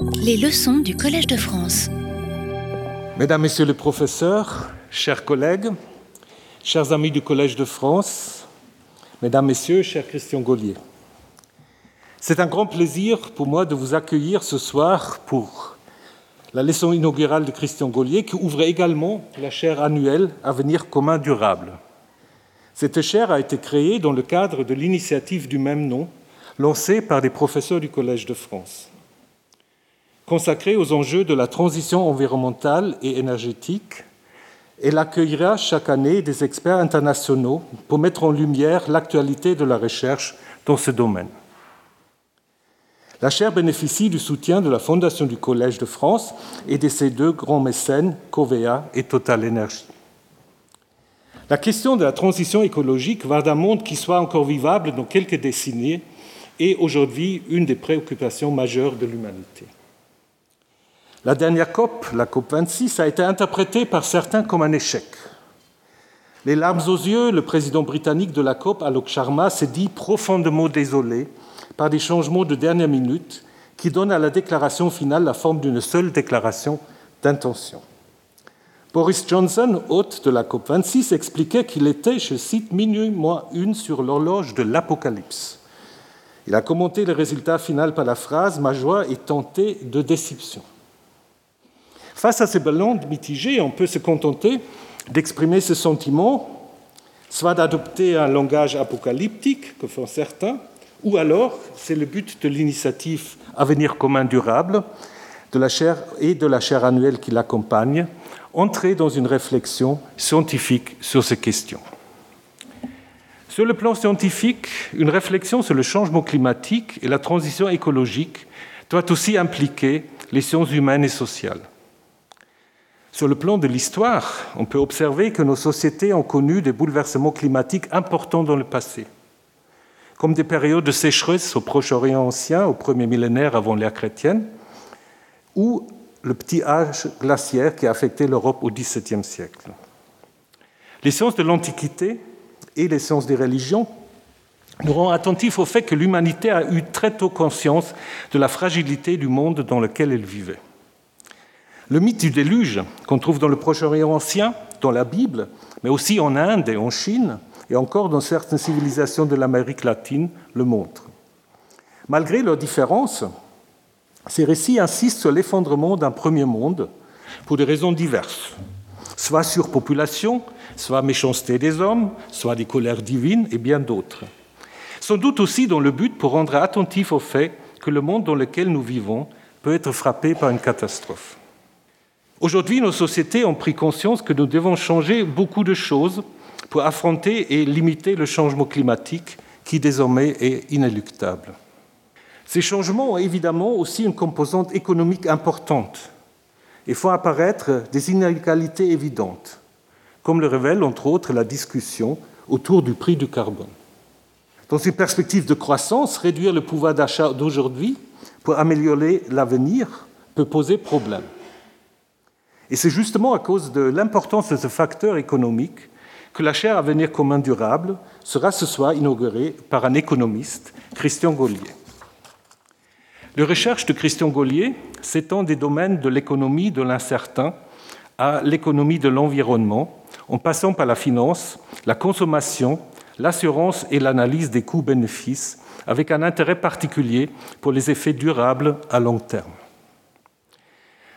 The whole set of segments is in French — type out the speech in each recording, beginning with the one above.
Les leçons du Collège de France. Mesdames, Messieurs les professeurs, chers collègues, chers amis du Collège de France, Mesdames, Messieurs, cher Christian Gaulier. C'est un grand plaisir pour moi de vous accueillir ce soir pour la leçon inaugurale de Christian Gaulier qui ouvre également la chaire annuelle Avenir commun durable. Cette chaire a été créée dans le cadre de l'initiative du même nom lancée par des professeurs du Collège de France. Consacrée aux enjeux de la transition environnementale et énergétique, elle accueillera chaque année des experts internationaux pour mettre en lumière l'actualité de la recherche dans ce domaine. La chaire bénéficie du soutien de la Fondation du Collège de France et de ses deux grands mécènes, Covea et Total Energy. La question de la transition écologique va d'un monde qui soit encore vivable dans quelques décennies est aujourd'hui une des préoccupations majeures de l'humanité. La dernière COP, la COP 26, a été interprétée par certains comme un échec. Les larmes aux yeux, le président britannique de la COP, Alok Sharma, s'est dit profondément désolé par des changements de dernière minute qui donnent à la déclaration finale la forme d'une seule déclaration d'intention. Boris Johnson, hôte de la COP26, expliquait qu'il était, je cite, minuit moins une sur l'horloge de l'apocalypse. Il a commenté le résultat final par la phrase Ma joie est tentée de déception. Face à ces ballons mitigés, on peut se contenter d'exprimer ce sentiment, soit d'adopter un langage apocalyptique, que font certains, ou alors, c'est le but de l'initiative Avenir commun durable de la chaire et de la chaire annuelle qui l'accompagne, entrer dans une réflexion scientifique sur ces questions. Sur le plan scientifique, une réflexion sur le changement climatique et la transition écologique doit aussi impliquer les sciences humaines et sociales. Sur le plan de l'histoire, on peut observer que nos sociétés ont connu des bouleversements climatiques importants dans le passé, comme des périodes de sécheresse au Proche-Orient ancien, au premier millénaire avant l'ère chrétienne, ou le petit âge glaciaire qui a affecté l'Europe au XVIIe siècle. Les sciences de l'Antiquité et les sciences des religions nous rend attentifs au fait que l'humanité a eu très tôt conscience de la fragilité du monde dans lequel elle vivait. Le mythe du déluge, qu'on trouve dans le Proche-Orient ancien, dans la Bible, mais aussi en Inde et en Chine, et encore dans certaines civilisations de l'Amérique latine, le montre. Malgré leurs différences, ces récits insistent sur l'effondrement d'un premier monde pour des raisons diverses, soit surpopulation, soit méchanceté des hommes, soit des colères divines et bien d'autres. Sans doute aussi dans le but pour rendre attentif au fait que le monde dans lequel nous vivons peut être frappé par une catastrophe. Aujourd'hui, nos sociétés ont pris conscience que nous devons changer beaucoup de choses pour affronter et limiter le changement climatique qui désormais est inéluctable. Ces changements ont évidemment aussi une composante économique importante et font apparaître des inégalités évidentes comme le révèle entre autres la discussion autour du prix du carbone. Dans une perspective de croissance, réduire le pouvoir d'achat d'aujourd'hui pour améliorer l'avenir peut poser problème. Et c'est justement à cause de l'importance de ce facteur économique que la chaire Avenir commun durable sera ce soir inaugurée par un économiste, Christian Gaulier. Les recherches de Christian Gaulier s'étendent des domaines de l'économie de l'incertain à l'économie de l'environnement, en passant par la finance, la consommation, l'assurance et l'analyse des coûts-bénéfices, avec un intérêt particulier pour les effets durables à long terme.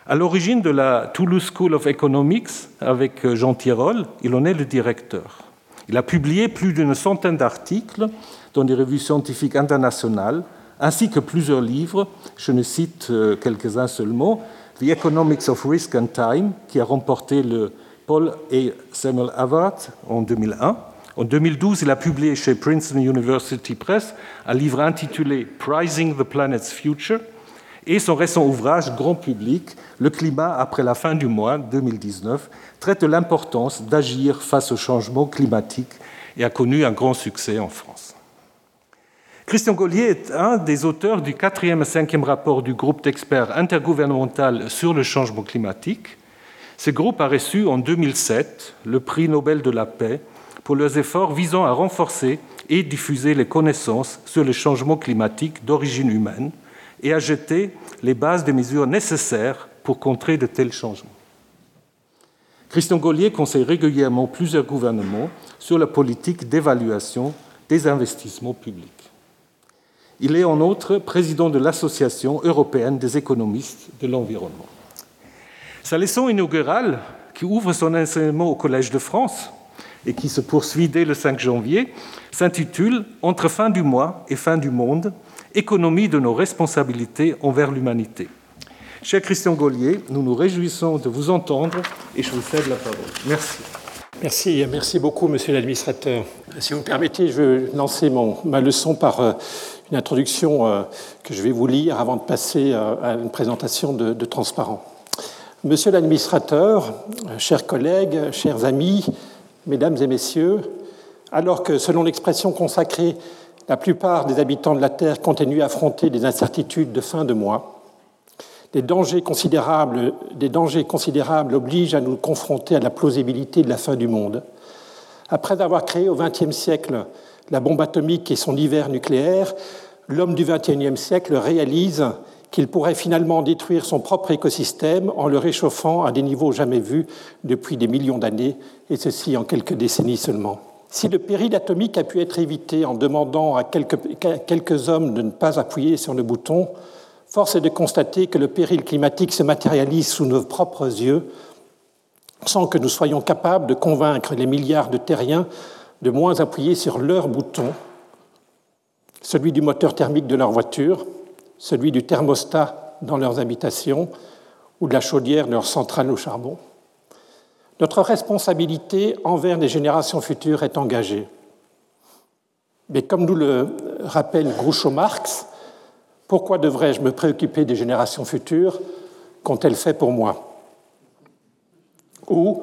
À l'origine de la Toulouse School of Economics, avec Jean Tirole, il en est le directeur. Il a publié plus d'une centaine d'articles dans des revues scientifiques internationales, ainsi que plusieurs livres, je ne cite euh, quelques-uns seulement, The Economics of Risk and Time, qui a remporté le Paul et Samuel Havard en 2001. En 2012, il a publié chez Princeton University Press un livre intitulé Pricing the Planet's Future et son récent ouvrage grand public, Le climat après la fin du mois 2019, traite l'importance d'agir face au changement climatique et a connu un grand succès en France. Christian Gaulier est un des auteurs du quatrième et cinquième rapport du groupe d'experts intergouvernemental sur le changement climatique, ce groupe a reçu en 2007 le prix Nobel de la paix pour leurs efforts visant à renforcer et diffuser les connaissances sur le changement climatique d'origine humaine et à jeter les bases des mesures nécessaires pour contrer de tels changements. Christian Gaulier conseille régulièrement plusieurs gouvernements sur la politique d'évaluation des investissements publics. Il est en outre président de l'Association européenne des économistes de l'environnement. Sa leçon inaugurale, qui ouvre son enseignement au Collège de France et qui se poursuit dès le 5 janvier, s'intitule Entre fin du mois et fin du monde, économie de nos responsabilités envers l'humanité. Cher Christian Gaulier, nous nous réjouissons de vous entendre et je vous cède la parole. Merci. Merci, merci beaucoup, monsieur l'administrateur. Si vous me permettez, je vais lancer mon, ma leçon par euh, une introduction euh, que je vais vous lire avant de passer euh, à une présentation de, de transparent. Monsieur l'administrateur, chers collègues, chers amis, mesdames et messieurs, alors que, selon l'expression consacrée, la plupart des habitants de la Terre continuent à affronter des incertitudes de fin de mois, des dangers considérables, obligent à nous confronter à la plausibilité de la fin du monde. Après avoir créé au XXe siècle la bombe atomique et son hiver nucléaire, l'homme du XXIe siècle réalise qu'il pourrait finalement détruire son propre écosystème en le réchauffant à des niveaux jamais vus depuis des millions d'années, et ceci en quelques décennies seulement. Si le péril atomique a pu être évité en demandant à quelques, hommes de ne pas appuyer sur le bouton, Force est de constater que le péril climatique se matérialise sous nos propres yeux, sans que nous soyons capables de convaincre les milliards de terriens de moins appuyer sur leur bouton, celui du moteur thermique de leur voiture, celui du thermostat dans leurs habitations ou de la chaudière de leur centrale au charbon. Notre responsabilité envers les générations futures est engagée. Mais comme nous le rappelle Groucho Marx, pourquoi devrais-je me préoccuper des générations futures qu'ont-elles fait pour moi? Ou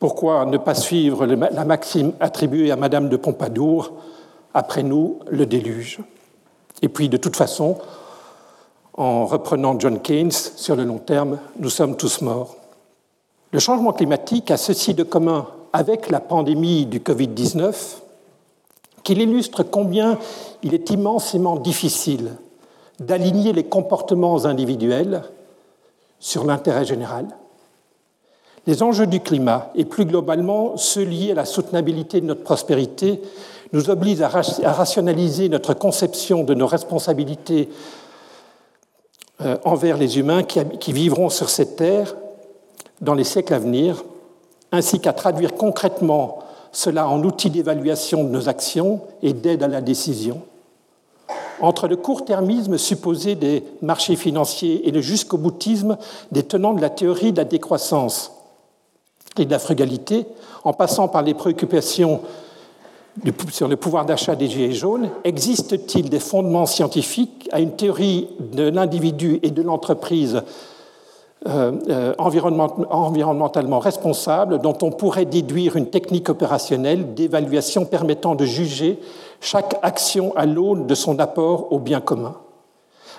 pourquoi ne pas suivre la maxime attribuée à Madame de Pompadour après nous le déluge Et puis, de toute façon, en reprenant John Keynes, sur le long terme, nous sommes tous morts. Le changement climatique a ceci de commun avec la pandémie du Covid-19 qu'il illustre combien il est immensément difficile d'aligner les comportements individuels sur l'intérêt général. Les enjeux du climat et plus globalement ceux liés à la soutenabilité de notre prospérité nous obligent à rationaliser notre conception de nos responsabilités euh, envers les humains qui vivront sur cette terre dans les siècles à venir, ainsi qu'à traduire concrètement cela en outils d'évaluation de nos actions et d'aide à la décision. Entre le court-termisme supposé des marchés financiers et le jusqu'au boutisme des tenants de la théorie de la décroissance et de la frugalité, en passant par les préoccupations sur le pouvoir d'achat des Gilets jaunes, existe-t-il des fondements scientifiques à une théorie de l'individu et de l'entreprise euh, euh, environnementalement responsable dont on pourrait déduire une technique opérationnelle d'évaluation permettant de juger chaque action à l'aune de son apport au bien commun.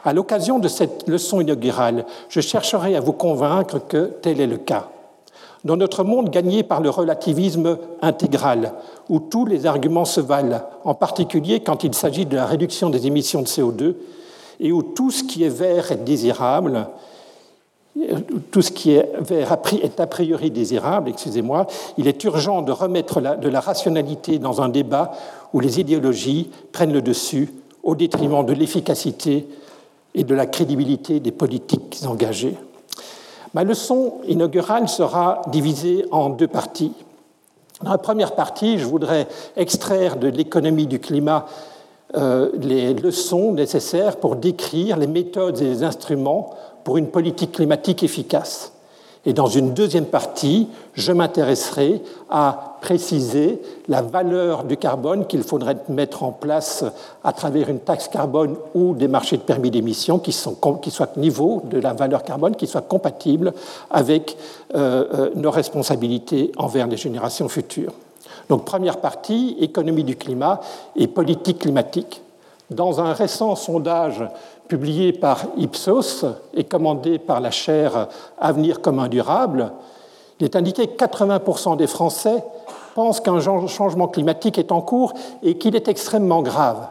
À l'occasion de cette leçon inaugurale, je chercherai à vous convaincre que tel est le cas. Dans notre monde gagné par le relativisme intégral, où tous les arguments se valent, en particulier quand il s'agit de la réduction des émissions de CO2, et où tout ce qui est vert est désirable, tout ce qui est a priori désirable, excusez-moi, il est urgent de remettre de la rationalité dans un débat où les idéologies prennent le dessus au détriment de l'efficacité et de la crédibilité des politiques engagées. Ma leçon inaugurale sera divisée en deux parties. Dans la première partie, je voudrais extraire de l'économie du climat euh, les leçons nécessaires pour décrire les méthodes et les instruments pour une politique climatique efficace. Et dans une deuxième partie, je m'intéresserai à préciser la valeur du carbone qu'il faudrait mettre en place à travers une taxe carbone ou des marchés de permis d'émission qui, qui, soient au niveau de la valeur carbone, qui soient compatibles avec euh, euh, nos responsabilités envers les générations futures. Donc première partie, économie du climat et politique climatique. Dans un récent sondage publié par Ipsos et commandé par la chaire Avenir commun durable, il est indiqué que 80% des Français pensent qu'un changement climatique est en cours et qu'il est extrêmement grave.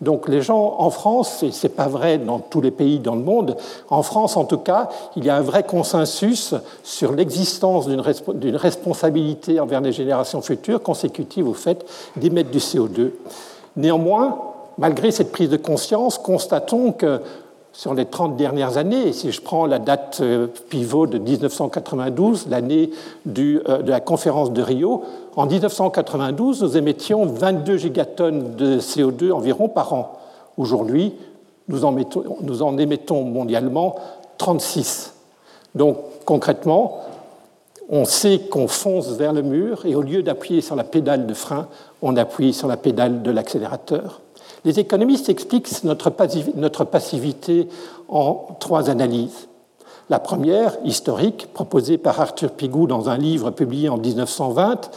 Donc les gens en France, et ce n'est pas vrai dans tous les pays dans le monde, en France en tout cas, il y a un vrai consensus sur l'existence d'une responsabilité envers les générations futures consécutive au fait d'émettre du CO2. Néanmoins, malgré cette prise de conscience, constatons que sur les 30 dernières années, et si je prends la date euh, pivot de 1992, l'année euh, de la conférence de Rio, en 1992, nous émettions 22 gigatonnes de CO2 environ par an. Aujourd'hui, nous nous en émettons mondialement 36. Donc concrètement, on sait qu'on fonce vers le mur et au lieu d'appuyer sur la pédale de frein, on appuie sur la pédale de l'accélérateur. Les économistes expliquent notre passivité en trois analyses. La première, historique, proposée par Arthur Pigou dans un livre publié en 1920,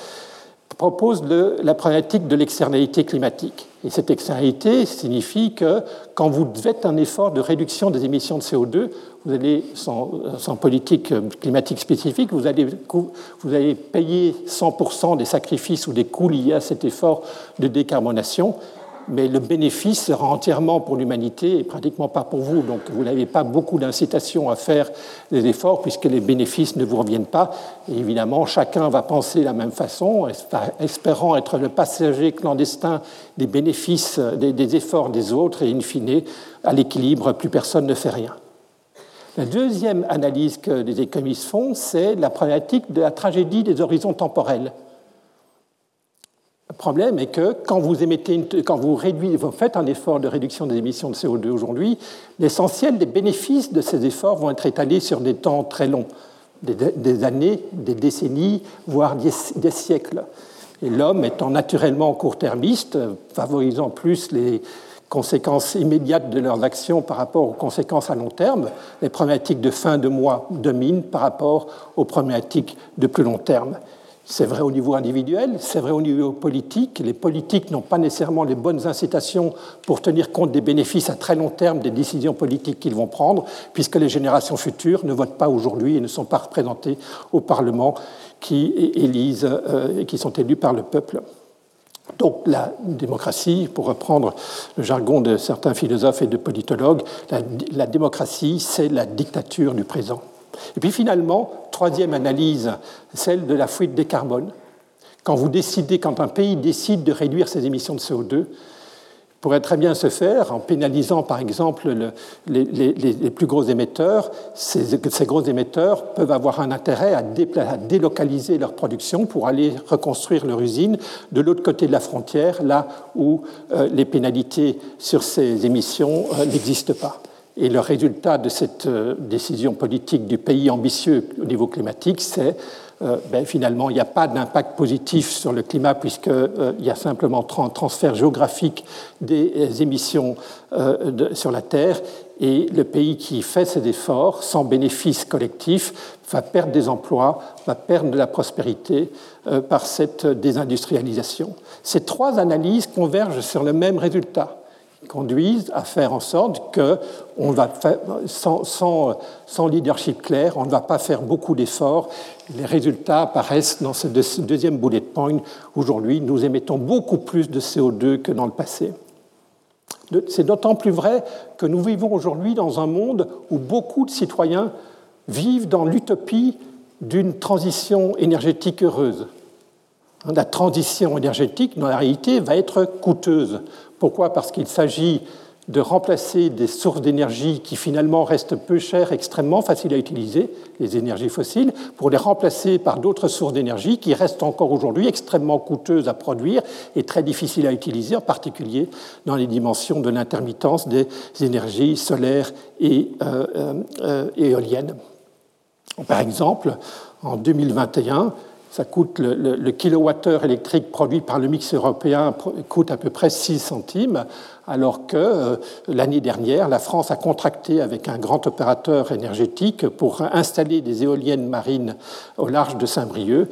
propose la problématique de l'externalité climatique. Et cette externalité signifie que quand vous faites un effort de réduction des émissions de CO2, vous allez, sans, politique climatique spécifique, vous allez, payer 100% des sacrifices ou des coûts liés à cet effort de décarbonation mais le bénéfice sera entièrement pour l'humanité et pratiquement pas pour vous. Donc vous n'avez pas beaucoup d'incitation à faire des efforts puisque les bénéfices ne vous reviennent pas. Et évidemment, chacun va penser de la même façon, espérant être le passager clandestin des bénéfices, des, efforts des autres et in fine, à l'équilibre, plus personne ne fait rien. La deuxième analyse que les économistes font, c'est la problématique de la tragédie des horizons temporels. Problème est que quand vous, émettez quand vous, réduisez, faites un effort de réduction des émissions de CO2 aujourd'hui, l'essentiel des bénéfices de ces efforts vont être étalés sur des temps très longs, des, années, des décennies, voire des, siècles. Et l'homme étant naturellement court-termiste, favorisant plus les conséquences immédiates de leurs actions par rapport aux conséquences à long terme, les problématiques de fin de mois dominent par rapport aux problématiques de plus long terme. C'est vrai au niveau individuel, c'est vrai au niveau politique. Les politiques n'ont pas nécessairement les bonnes incitations pour tenir compte des bénéfices à très long terme des décisions politiques qu'ils vont prendre, puisque les générations futures ne votent pas aujourd'hui et ne sont pas représentées au Parlement qui élisent euh, qui sont élus par le peuple. Donc la démocratie, pour reprendre le jargon de certains philosophes et de politologues, la démocratie, c'est la dictature du présent. Et puis finalement, troisième analyse, celle de la fuite des carbones. Quand vous décidez, quand un pays décide de réduire ses émissions de CO2, pourrait très bien se faire en pénalisant par exemple les, plus gros émetteurs. Ces, gros émetteurs peuvent avoir un intérêt à, délocaliser leur production pour aller reconstruire leur usine de l'autre côté de la frontière, là où euh, les pénalités sur ces émissions euh, n'existent pas. Et le résultat de cette euh, décision politique du pays ambitieux au niveau climatique, c'est euh, ben, finalement, il n'y a pas d'impact positif sur le climat puisqu'il euh, y a simplement un transfert géographique des émissions sur la Terre et le pays qui fait ces efforts sans bénéfice collectif va perdre des emplois, va perdre de la prospérité par cette désindustrialisation. Ces trois analyses convergent sur le même résultat conduisent à faire en sorte que, sans, sans, leadership clair, on ne va pas faire beaucoup d'efforts. Les résultats apparaissent dans ce deuxième bullet point. Aujourd'hui, nous émettons beaucoup plus de CO2 que dans le passé. C'est d'autant plus vrai que nous vivons aujourd'hui dans un monde où beaucoup de citoyens vivent dans l'utopie d'une transition énergétique heureuse. La transition énergétique, dans la réalité, va être coûteuse. Pourquoi? Parce qu'il s'agit de remplacer des sources d'énergie qui finalement restent peu chères, extrêmement faciles à utiliser, les énergies fossiles, pour les remplacer par d'autres sources d'énergie qui restent encore aujourd'hui extrêmement coûteuses à produire et très difficiles à utiliser, en particulier dans les dimensions de l'intermittence des énergies solaires et euh, euh, éoliennes. Par exemple, en 2021, le, kilowattheure électrique produit par le mix européen coûte à peu près 6 centimes, alors que euh, l'année dernière, la France a contracté avec un grand opérateur énergétique pour installer des éoliennes marines au large de Saint-Brieuc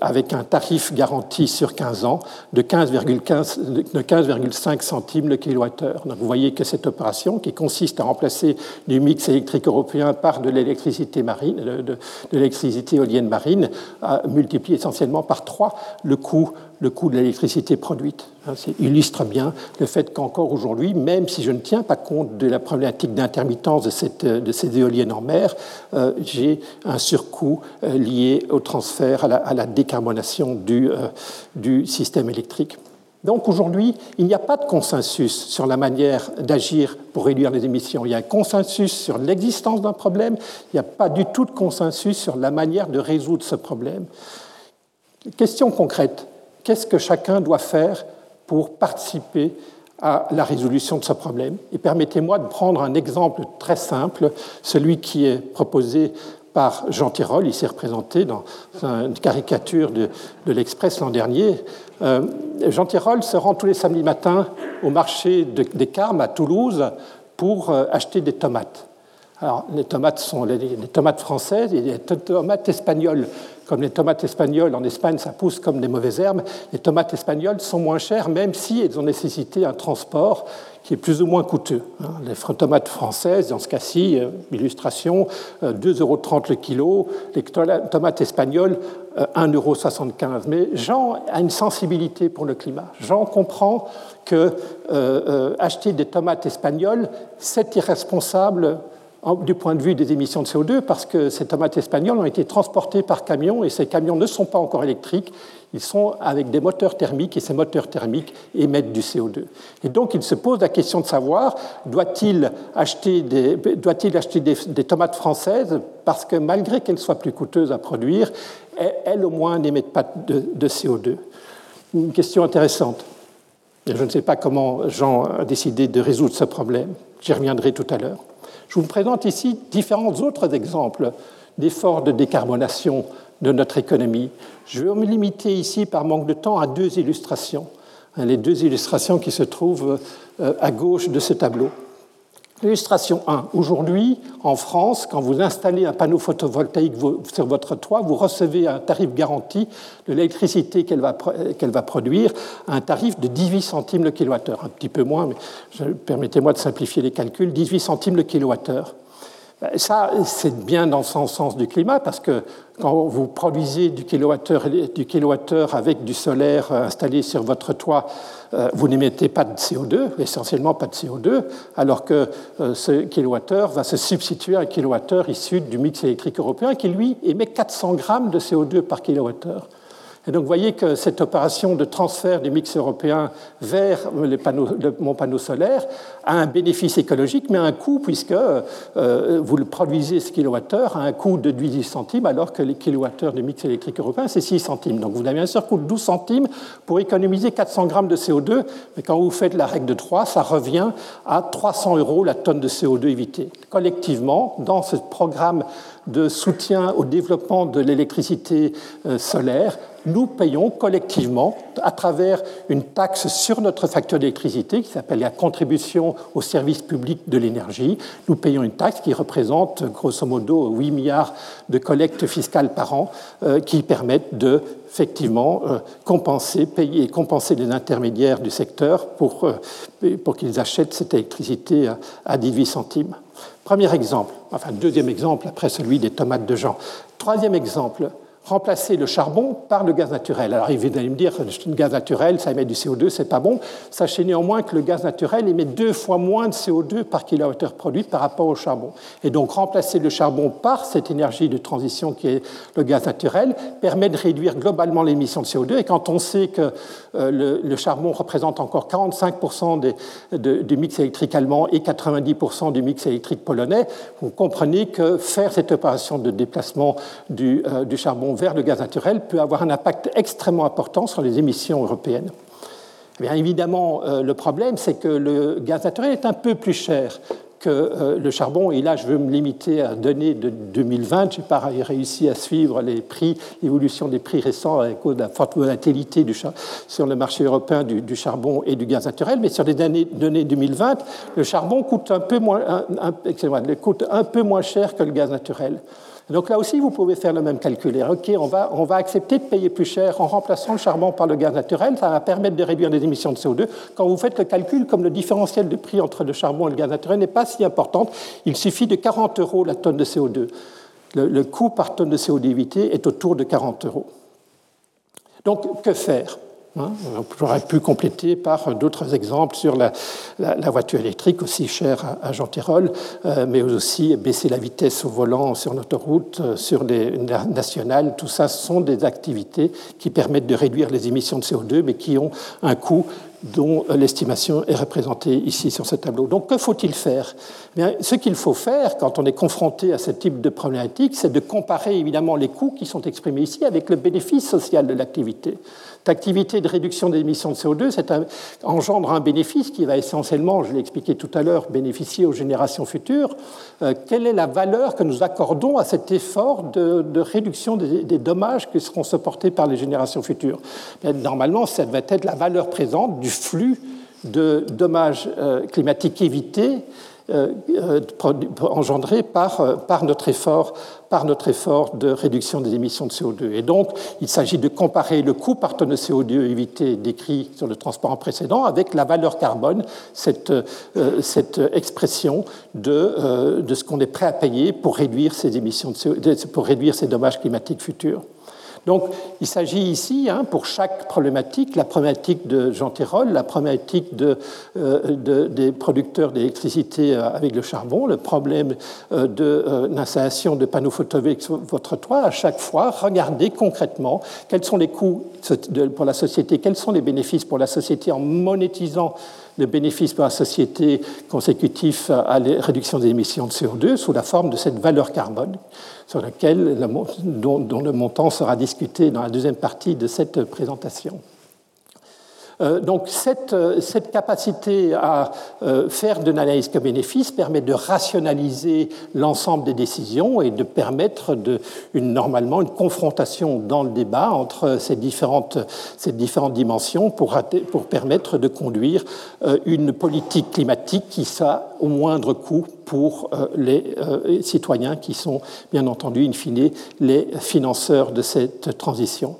avec un tarif garanti sur 15 ans de 15,5 centimes le kilowattheure. Donc vous voyez que cette opération, qui consiste à remplacer du mix électrique européen par de l'électricité marine, de, l'électricité éolienne marine, a multiplié essentiellement par 3 le coût le coût de l'électricité produite. Hein, ça illustre bien le fait qu'encore aujourd'hui, même si je ne tiens pas compte de la problématique d'intermittence de, ces éoliennes en mer, euh, j'ai un surcoût euh, lié au transfert, à la, décarbonation du, du système électrique. Donc aujourd'hui, il n'y a pas de consensus sur la manière d'agir pour réduire les émissions. Il y a un consensus sur l'existence d'un problème, il n'y a pas du tout de consensus sur la manière de résoudre ce problème. Question concrète, qu'est-ce que chacun doit faire pour participer à la résolution de ce problème Et permettez-moi de prendre un exemple très simple, celui qui est proposé par Jean Tirole, il s'est représenté dans une caricature de, l'Express l'an dernier. Euh, Jean Tirole se rend tous les samedis matins au marché des Carmes à Toulouse pour euh, acheter des tomates. Alors, les tomates sont les, tomates françaises et les tomates espagnoles. Comme les tomates espagnoles en Espagne, ça pousse comme des mauvaises herbes, les tomates espagnoles sont moins chères, même si elles ont nécessité un transport qui est plus ou moins coûteux. Hein. Les tomates françaises, dans ce cas-ci, euh, illustration, 2,30 euh, euros le kilo. Les tomates espagnoles, 1,75 euros. Mais Jean a une sensibilité pour le climat. Jean comprend que euh, acheter des tomates espagnoles, c'est irresponsable du point de vue des émissions de CO2 parce que ces tomates espagnoles ont été transportées par camion et ces camions ne sont pas encore électriques, ils sont avec des moteurs thermiques et ces moteurs thermiques émettent du CO2. Et donc il se pose la question de savoir doit-il acheter, des, acheter des, tomates françaises? Parce que malgré qu'elles soient plus coûteuses à produire, elles, au moins n'émettent pas de, de CO2 Une question intéressante. Je ne sais pas comment Jean a décidé de résoudre ce problème. J'y reviendrai tout à l'heure. Je vous présente ici différents autres exemples d'efforts de décarbonation de notre économie. Je vais me limiter ici, par manque de temps, à deux illustrations. Les deux illustrations qui se trouvent euh, à gauche de ce tableau. Illustration 1. Aujourd'hui, en France, quand vous installez un panneau photovoltaïque sur votre toit, vous recevez un tarif garanti de l'électricité qu'elle va, qu'elle va produire un tarif de 18 centimes le kilowattheure. Un petit peu moins, mais permettez-moi de simplifier les calculs. 18 centimes le kilowattheure. Ben, ça, c'est bien dans le sens du climat, parce que quand vous produisez du kilowattheure, du kilowattheure avec du solaire installé sur votre toit, euh, vous n'émettez pas de CO2, essentiellement pas de CO2, alors que euh, ce kilowattheure va se substituer à un kilowattheure issu du mix électrique européen qui, lui, émet 400 grammes de CO2 par kilowattheure. Et donc vous voyez que cette opération de transfert du mix européen vers mon panneau solaire a un bénéfice écologique, mais un coût, puisque euh, vous le produisez ce kilowattheure à un coût de 18 centimes, alors que les kilowattheures du mix électrique européen, c'est 6 centimes. Donc vous avez un surcoût de 12 centimes pour économiser 400 grammes de CO2, mais quand vous faites la règle de 3, ça revient à 300 euros la tonne de CO2 évitée. Collectivement, dans ce programme de soutien au développement de l'électricité euh, solaire, nous payons collectivement, à travers une taxe sur notre facture d'électricité qui s'appelle la contribution au service public de l'énergie, nous payons une taxe qui représente grosso modo 8 milliards de collectes fiscales par an euh, qui permettent de effectivement euh, compenser, payer compenser les intermédiaires du secteur pour, pour qu'ils achètent cette électricité à, à 18 centimes. Premier exemple, enfin deuxième exemple après celui des tomates de Jean. Troisième exemple, remplacer le charbon par le gaz naturel. Alors, vous allez me dire, le gaz naturel, ça émet du CO2, c'est pas bon. Sachez néanmoins que le gaz naturel émet deux fois moins de CO2 par kilowattheure produit par rapport au charbon. Et donc, remplacer le charbon par cette énergie de transition qui est le gaz naturel permet de réduire globalement l'émission de CO2. Et quand on sait que euh, le, charbon représente encore 45% du mix électrique allemand et 90% du mix électrique polonais, vous comprenez que faire cette opération de déplacement du, euh, du charbon vers le gaz naturel peut avoir un impact extrêmement important sur les émissions européennes. Eh bien, évidemment, euh, le problème, c'est que le gaz naturel est un peu plus cher que euh, le charbon, et là je veux me limiter à donner de 2020, je n'ai pas réussi à suivre les prix, l'évolution des prix récents à cause de la forte volatilité sur le marché européen du, charbon et du gaz naturel, mais sur les données, 2020, le charbon coûte un peu moins cher que le gaz naturel. Donc là aussi, vous pouvez faire le même calcul. OK, on va, on va accepter de payer plus cher en remplaçant le charbon par le gaz naturel. Ça va permettre de réduire les émissions de CO2. Quand vous faites le calcul, comme le différentiel de prix entre le charbon et le gaz naturel n'est pas si important, il suffit de 40 euros la tonne de CO2. Le, le coût par tonne de CO2 évité est autour de 40 euros. Donc, que faire? Hein. J'aurais pu compléter par d'autres exemples sur la, voiture électrique, aussi chère à, Jean Tirole, euh, mais aussi baisser la vitesse au volant sur l'autoroute, euh, sur les nationales. Tout ça sont des activités qui permettent de réduire les émissions de CO2, mais qui ont un coût dont l'estimation est représentée ici sur ce tableau. Donc que faut-il faire? Bien, Ce qu'il faut faire quand on est confronté à ce type de problématique, c'est de comparer évidemment les coûts qui sont exprimés ici avec le bénéfice social de l'activité. L'activité de réduction des émissions de CO2 un, engendre un bénéfice qui va essentiellement, je l'ai expliqué tout à l'heure, bénéficier aux générations futures. Euh, quelle est la valeur que nous accordons à cet effort de, réduction des, dommages qui seront supportés par les générations futures? Normalement, ça va être la valeur présente du flux de dommages euh, climatiques évités euh, euh, engendrés par, par, notre effort, par notre effort de réduction des émissions de CO2. Et donc, il s'agit de comparer le coût par tonne de CO2 évité décrit sur le transport en précédent avec la valeur carbone, cette, cette expression de, de ce qu'on est prêt à payer pour réduire ces émissions de CO2, pour réduire ces dommages climatiques futurs. Donc il s'agit ici, hein, pour chaque problématique, la problématique de Jean Tirole, la problématique euh, des producteurs d'électricité euh, avec le charbon, le problème euh, de de panneaux photovoltaïques sur votre toit, à chaque fois, regardez concrètement quels sont les coûts pour la société, quels sont les bénéfices pour la société en monétisant le bénéfice pour la société consécutif à la réduction des émissions de CO2 sous la forme de cette valeur carbone sur laquelle, dont, dont le montant sera discuté dans la deuxième partie de cette présentation. Euh, donc cette, euh, cette, capacité à euh, faire de l'analyse que bénéfice permet de rationaliser l'ensemble des décisions et de permettre une, normalement une confrontation dans le débat entre ces différentes, ces différentes dimensions pour, pour permettre de conduire une politique climatique qui soit au moindre coût pour les citoyens qui sont bien entendu in fine les financeurs de cette transition.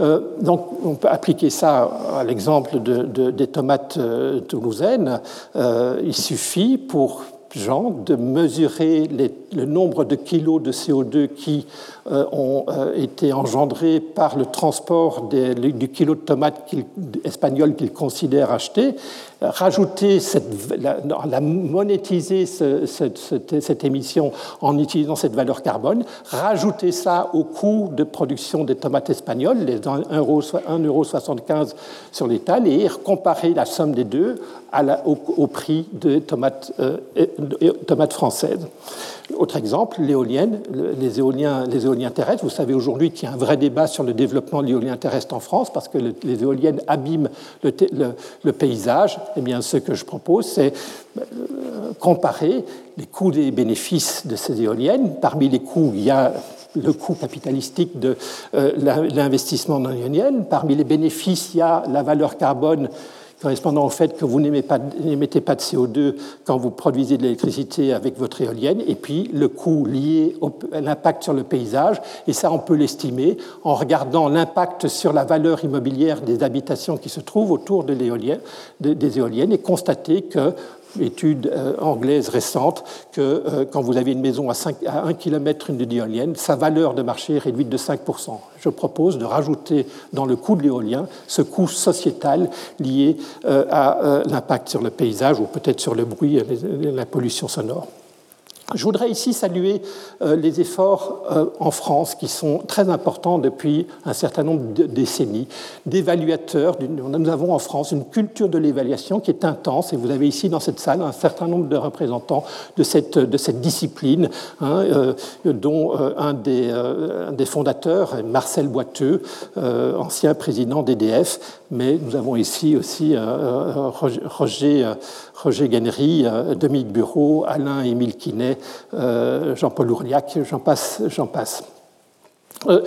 Euh, donc, on peut appliquer ça à l'exemple de, des tomates euh, toulousaines. Euh, il suffit pour Jean de mesurer le nombre de kilos de CO2 qui ont été engendrés par le transport du kilo de tomates espagnol qu'il considère acheté rajouter cette, la, monétiser cette, émission en utilisant cette valeur carbone, rajouter ça au coût de production des tomates espagnoles, les 1,75 euro sur l'étal, et comparer la somme des deux au, prix des tomates, euh, tomates françaises. Autre exemple, l'éolienne, les éoliens, les éoliens terrestres. Vous savez aujourd'hui qu'il y a un vrai débat sur le développement de l'éolien terrestre en France parce que les éoliennes abîment le, paysage. Eh bien, ce que je propose, c'est euh, comparer les coûts et les bénéfices de ces éoliennes. Parmi les coûts, il y a le coût capitalistique de euh, l'investissement dans l'éolienne. Parmi les bénéfices, il y a la valeur carbone correspondant au fait que vous n'émettez pas de CO2 quand vous produisez de l'électricité avec votre éolienne, et puis le coût lié à l'impact sur le paysage, et ça on peut l'estimer en regardant l'impact sur la valeur immobilière des habitations qui se trouvent autour de des éoliennes, et constater que étude euh, anglaise récente que euh, quand vous avez une maison à, 5, à 1 km d'une éolienne, sa valeur de marché est réduite de 5%. Je propose de rajouter dans le coût de l'éolien ce coût sociétal lié euh, à l'impact sur le paysage ou peut-être sur le bruit et la pollution sonore. Je voudrais ici saluer euh, les efforts euh, en France qui sont très importants depuis un certain nombre de décennies d'évaluateurs. Nous avons en France une culture de l'évaluation qui est intense et vous avez ici dans cette salle un certain nombre de représentants de cette, discipline, hein, euh, dont un des, des, fondateurs, Marcel Boiteux, ancien président d'EDF, mais nous avons ici aussi Roger Roger Guénery, euh, Dominique Bureau, Alain-Émile Quinet, euh, Jean-Paul Ourliac, j'en passe. J'en passe. Euh,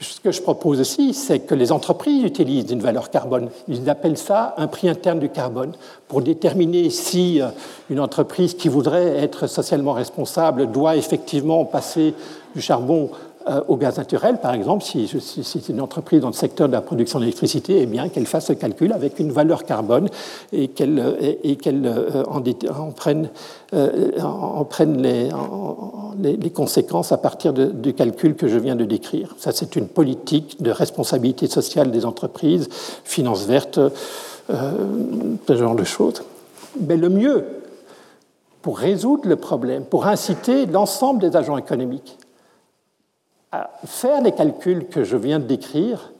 ce que je propose aussi, c'est que les entreprises utilisent une valeur carbone. Ils appellent ça un prix interne du carbone pour déterminer si une entreprise qui voudrait être socialement responsable doit effectivement passer du charbon au gaz naturel, par exemple, si, c'est une entreprise dans le secteur de la production d'électricité, eh bien qu'elle fasse ce calcul avec une valeur carbone et qu'elle en, prenne, les, conséquences à partir du calcul que je viens de décrire. Ça, c'est une politique de responsabilité sociale des entreprises, finance verte, ce genre de choses. Mais le mieux, pour résoudre le problème, pour inciter l'ensemble des agents économiques à faire les calculs que je viens de décrire,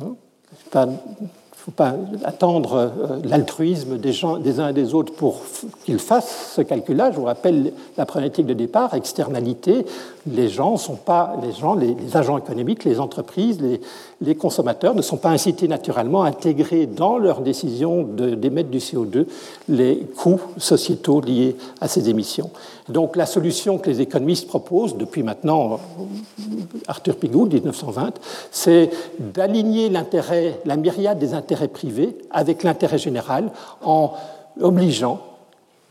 hein, faut pas attendre euh, l'altruisme des, uns et des autres pour qu'ils fassent ce calcul-là. Je vous rappelle la problématique de départ, externalité. Les gens sont pas, les gens, les, agents économiques, les entreprises, les, les, consommateurs ne sont pas incités naturellement à intégrer dans leur décision d'émettre du CO2 les coûts sociétaux liés à ces émissions. Donc la solution que les économistes proposent depuis maintenant Arthur Pigou, 1920, c'est d'aligner l'intérêt, la myriade des intérêts privé avec l'intérêt général en obligeant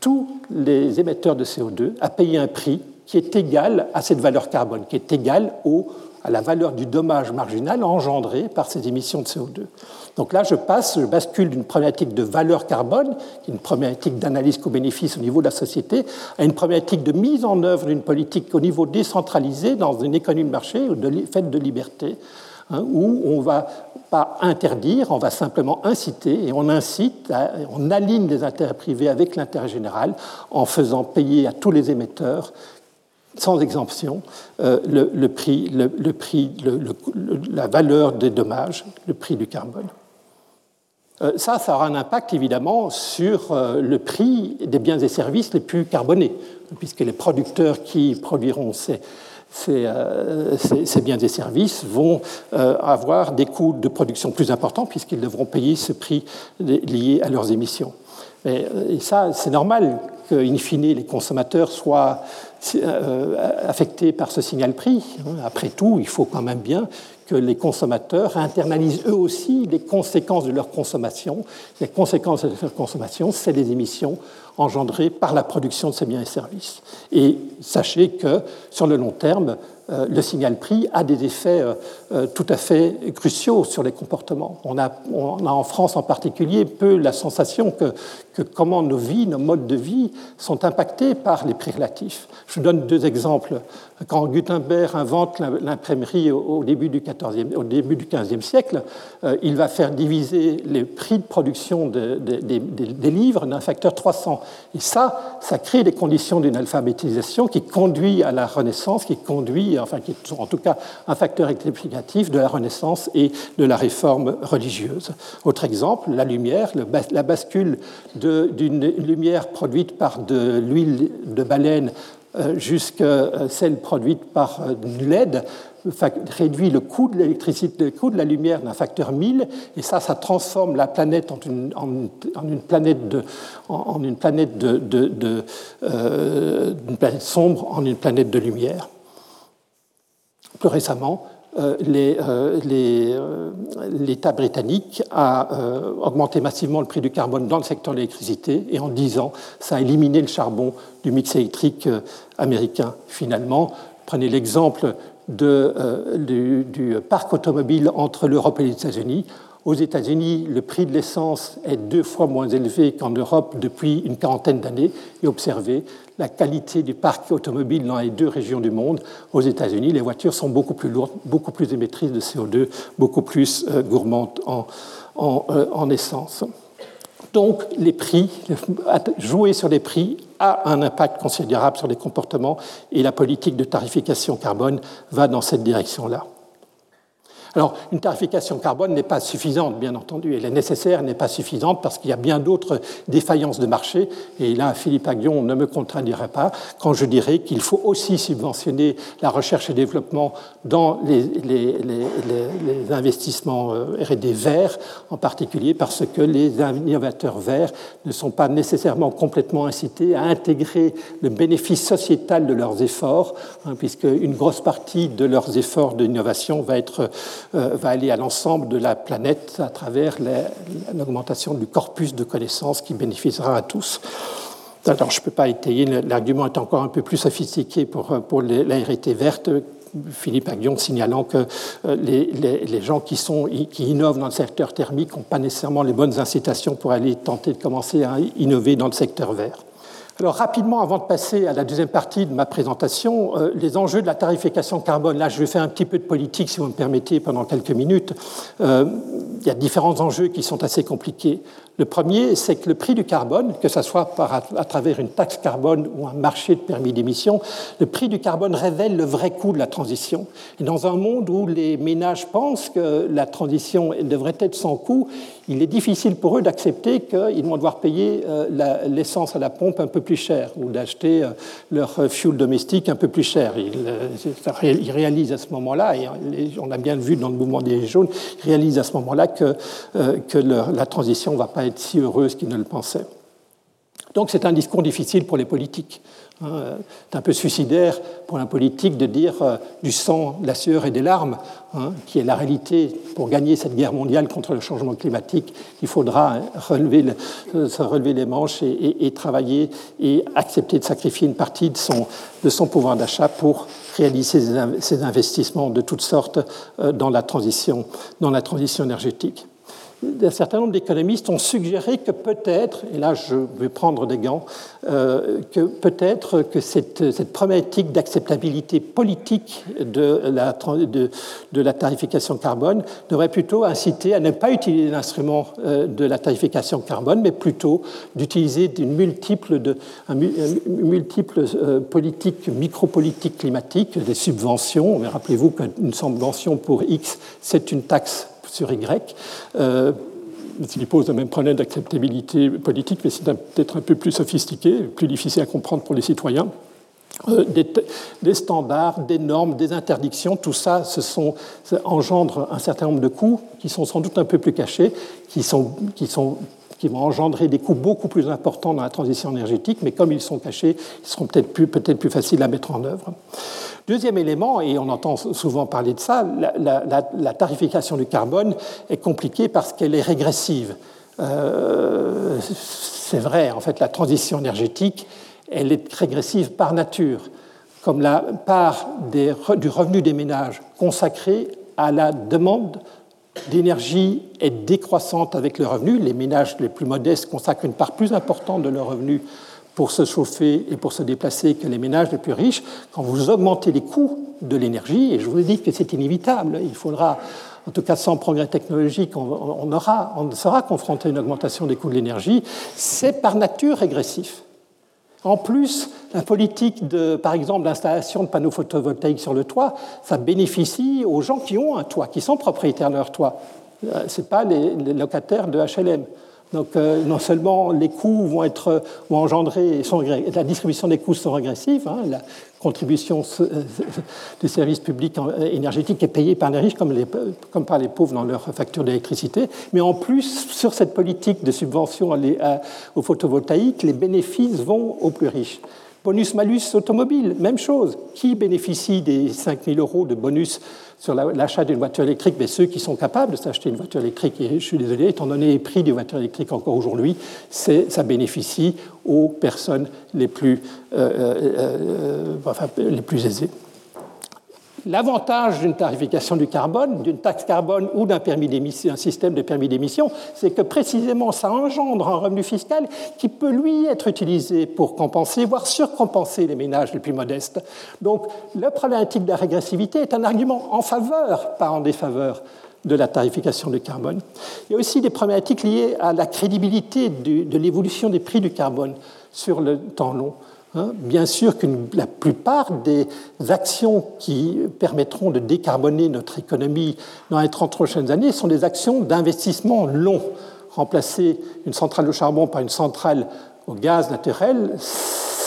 tous les émetteurs de CO2 à payer un prix qui est égal à cette valeur carbone, qui est égal au, à la valeur du dommage marginal engendré par ces émissions de CO2. Donc là, je passe, je bascule d'une problématique de valeur carbone, qui est une problématique d'analyse co-bénéfice au niveau de la société, à une problématique de mise en œuvre d'une politique au niveau décentralisé dans une économie de marché ou de, faite de liberté, hein, où on va pas interdire, on va simplement inciter, et on incite, on aligne les intérêts privés avec l'intérêt général en faisant payer à tous les émetteurs sans exemption, euh, le, prix, le, prix la valeur des dommages, le prix du carbone. Euh, ça, ça aura un impact évidemment sur euh, le prix des biens et services les plus carbonés, puisque les producteurs qui produiront ces, biens et services vont avoir des coûts de production plus importants puisqu'ils devront payer ce prix lié à leurs émissions. Et, ça, c'est normal qu'in fine, les consommateurs soient affectés par ce signal prix. Après tout, il faut quand même bien que les consommateurs internalisent eux aussi les conséquences de leur consommation. Les conséquences de leur consommation, c'est les émissions engendrées par la production de ces biens et services. Et sachez que sur le long terme, euh, le signal prix a des effets euh, euh, tout à fait cruciaux sur les comportements. On a, en France en particulier peu la sensation que, comment nos vies, nos modes de vie sont impactés par les prix relatifs. Je vous donne deux exemples. Quand Gutenberg invente l'imprimerie au début du, 14e, au début du 15e siècle, il va faire diviser les prix de production des livres d'un facteur 300. Et ça, ça crée des conditions d'une alphabétisation qui conduit à la Renaissance, qui conduit enfin qui sont en tout cas un facteur explicatif de la Renaissance et de la réforme religieuse. Autre exemple, la lumière, la bascule d'une lumière produite par de l'huile de baleine euh, jusqu'à celle produite par euh, LED réduit le coût de l'électricité, le coût de la lumière d'un facteur 1000, et ça, ça transforme la planète en une, une planète, de, une planète, de, euh, une planète sombre en une planète de lumière. Plus récemment, euh, euh, euh, l'État britannique a augmenté massivement le prix du carbone dans le secteur de l'électricité et en 10 ans, ça a éliminé le charbon du mix électrique américain. Finalement, prenez l'exemple du, du, parc automobile entre l'Europe et les États-Unis. Aux États-Unis, le prix de l'essence est deux fois moins élevé qu'en Europe depuis une quarantaine d'années. Et observez la qualité du parc automobile dans les deux régions du monde. Aux États-Unis, les voitures sont beaucoup plus lourdes, beaucoup plus émettrices de CO2, beaucoup plus euh, gourmandes en, euh, en, essence. Donc, les prix, jouer sur les prix a un impact considérable sur les comportements et la politique de tarification carbone va dans cette direction-là. Alors, une tarification carbone n'est pas suffisante, bien entendu. Elle est nécessaire, n'est pas suffisante parce qu'il y a bien d'autres défaillances de marché. Et là, Philippe Aguillon ne me contradira pas quand je dirais qu'il faut aussi subventionner la recherche et développement dans les, investissements euh, RD verts, en particulier parce que les innovateurs verts ne sont pas nécessairement complètement incités à intégrer le bénéfice sociétal de leurs efforts, hein, puisque une grosse partie de leurs efforts d'innovation va être va aller à l'ensemble de la planète à travers l'augmentation du corpus de connaissances qui bénéficiera à tous. Alors, je ne peux pas étayer, l'argument est encore un peu plus sophistiqué pour, pour la RT verte Philippe Aguillon signalant que les, gens qui, sont, qui innovent dans le secteur thermique n'ont pas nécessairement les bonnes incitations pour aller tenter de commencer à innover dans le secteur vert. Alors rapidement, avant de passer à la deuxième partie de ma présentation, euh, les enjeux de la tarification carbone. Là, je vais faire un petit peu de politique, si vous me permettez, pendant quelques minutes. Euh, il y a différents enjeux qui sont assez compliqués. Le premier, c'est que le prix du carbone, que ce soit par, à, travers une taxe carbone ou un marché de permis d'émission, le prix du carbone révèle le vrai coût de la transition. Et dans un monde où les ménages pensent que la transition devrait être sans coût, il est difficile pour eux d'accepter qu'ils vont devoir payer euh, l'essence à la pompe un peu plus cher ou d'acheter euh, leur fuel domestique un peu plus cher. Ils, euh, réalisent à ce moment-là, et on a bien vu dans le mouvement des jaunes, ils réalisent à ce moment-là que, que la transition ne va pas être si heureuse qu'ils ne le pensaient. Donc c'est un discours difficile pour les politiques. Hein. C'est un peu suicidaire pour un politique de dire euh, du sang, de la sueur et des larmes, hein, qui est la réalité pour gagner cette guerre mondiale contre le changement climatique. Il faudra relever euh, se relever les manches et, travailler et accepter de sacrifier une partie de son, pouvoir d'achat pour réaliser ces investissements de toutes sortes euh, la dans la transition énergétique un certain nombre d'économistes ont suggéré que peut-être, et là je vais prendre des gants, euh, que peut-être que cette, problématique d'acceptabilité politique de la, de, de la, tarification carbone devrait plutôt inciter à ne pas utiliser l'instrument euh, de la tarification carbone, mais plutôt d'utiliser une multiple, de, un, multiple euh, politique, micropolitique climatique, des subventions. Rappelez-vous qu'une subvention pour X, c'est une taxe sur Y. Euh, il pose le même problème d'acceptabilité politique, mais c'est peut-être un peu plus sophistiqué, plus difficile à comprendre pour les citoyens. Euh, des, standards, des normes, des interdictions, tout ça, sont, engendre un certain nombre de coûts qui sont sans doute un peu plus cachés, qui, vont engendrer des coûts beaucoup plus importants dans la transition énergétique, mais comme ils sont cachés, ils seront peut-être plus, peut plus faciles à mettre en œuvre. Deuxième élément, et on entend souvent parler de ça, la, tarification du carbone est compliquée parce qu'elle est régressive. Euh, c'est vrai, en fait, la transition énergétique, elle est régressive par nature, comme la part du revenu des ménages consacré à la demande d'énergie est décroissante avec le revenu. Les ménages les plus modestes consacrent une part plus importante de leur revenu pour se chauffer et pour se déplacer que les ménages les plus riches, quand vous augmentez les coûts de l'énergie, et je vous dit que c'est inévitable, il faudra, en tout cas sans progrès technologique, on, aura, on sera confronté à une augmentation des coûts de l'énergie, c'est par nature régressif. En plus, la politique de, par exemple, d'installation de panneaux photovoltaïques sur le toit, ça bénéficie aux gens qui ont un toit, qui sont propriétaires de leur toit. Euh, Ce n'est pas les, locataires de HLM. Donc euh, non seulement les coûts vont être vont engendrer, la distribution des coûts sont régressives, hein, la contribution euh, des services publics euh, énergétiques est payée par les riches comme, par les pauvres dans leur facture d'électricité, mais en plus sur cette politique de subvention aux photovoltaïques, les bénéfices vont aux plus riches. Bonus-malus automobile, même chose. Qui bénéficie des 5 000 euros de bonus sur l'achat d'une voiture électrique mais Ceux qui sont capables de s'acheter une voiture électrique, et je suis désolé, étant donné les prix des voitures électriques encore aujourd'hui, ça bénéficie aux personnes les plus, euh, euh, euh, les plus aisées. L'avantage d'une tarification du carbone, d'une taxe carbone ou d'un permis d'émission, un système de permis d'émission, c'est que précisément ça engendre un revenu fiscal qui peut lui être utilisé pour compenser, voire surcompenser les ménages les plus modestes. Donc la problématique de la régressivité est un argument en faveur, pas en défaveur de la tarification du carbone. Il y a aussi des problématiques liées à la crédibilité de l'évolution des prix du carbone sur le temps long. Hein, bien sûr que la plupart des actions qui permettront de décarboner notre économie dans les 30 prochaines années sont des actions d'investissement long. Remplacer une centrale au charbon par une centrale au gaz naturel,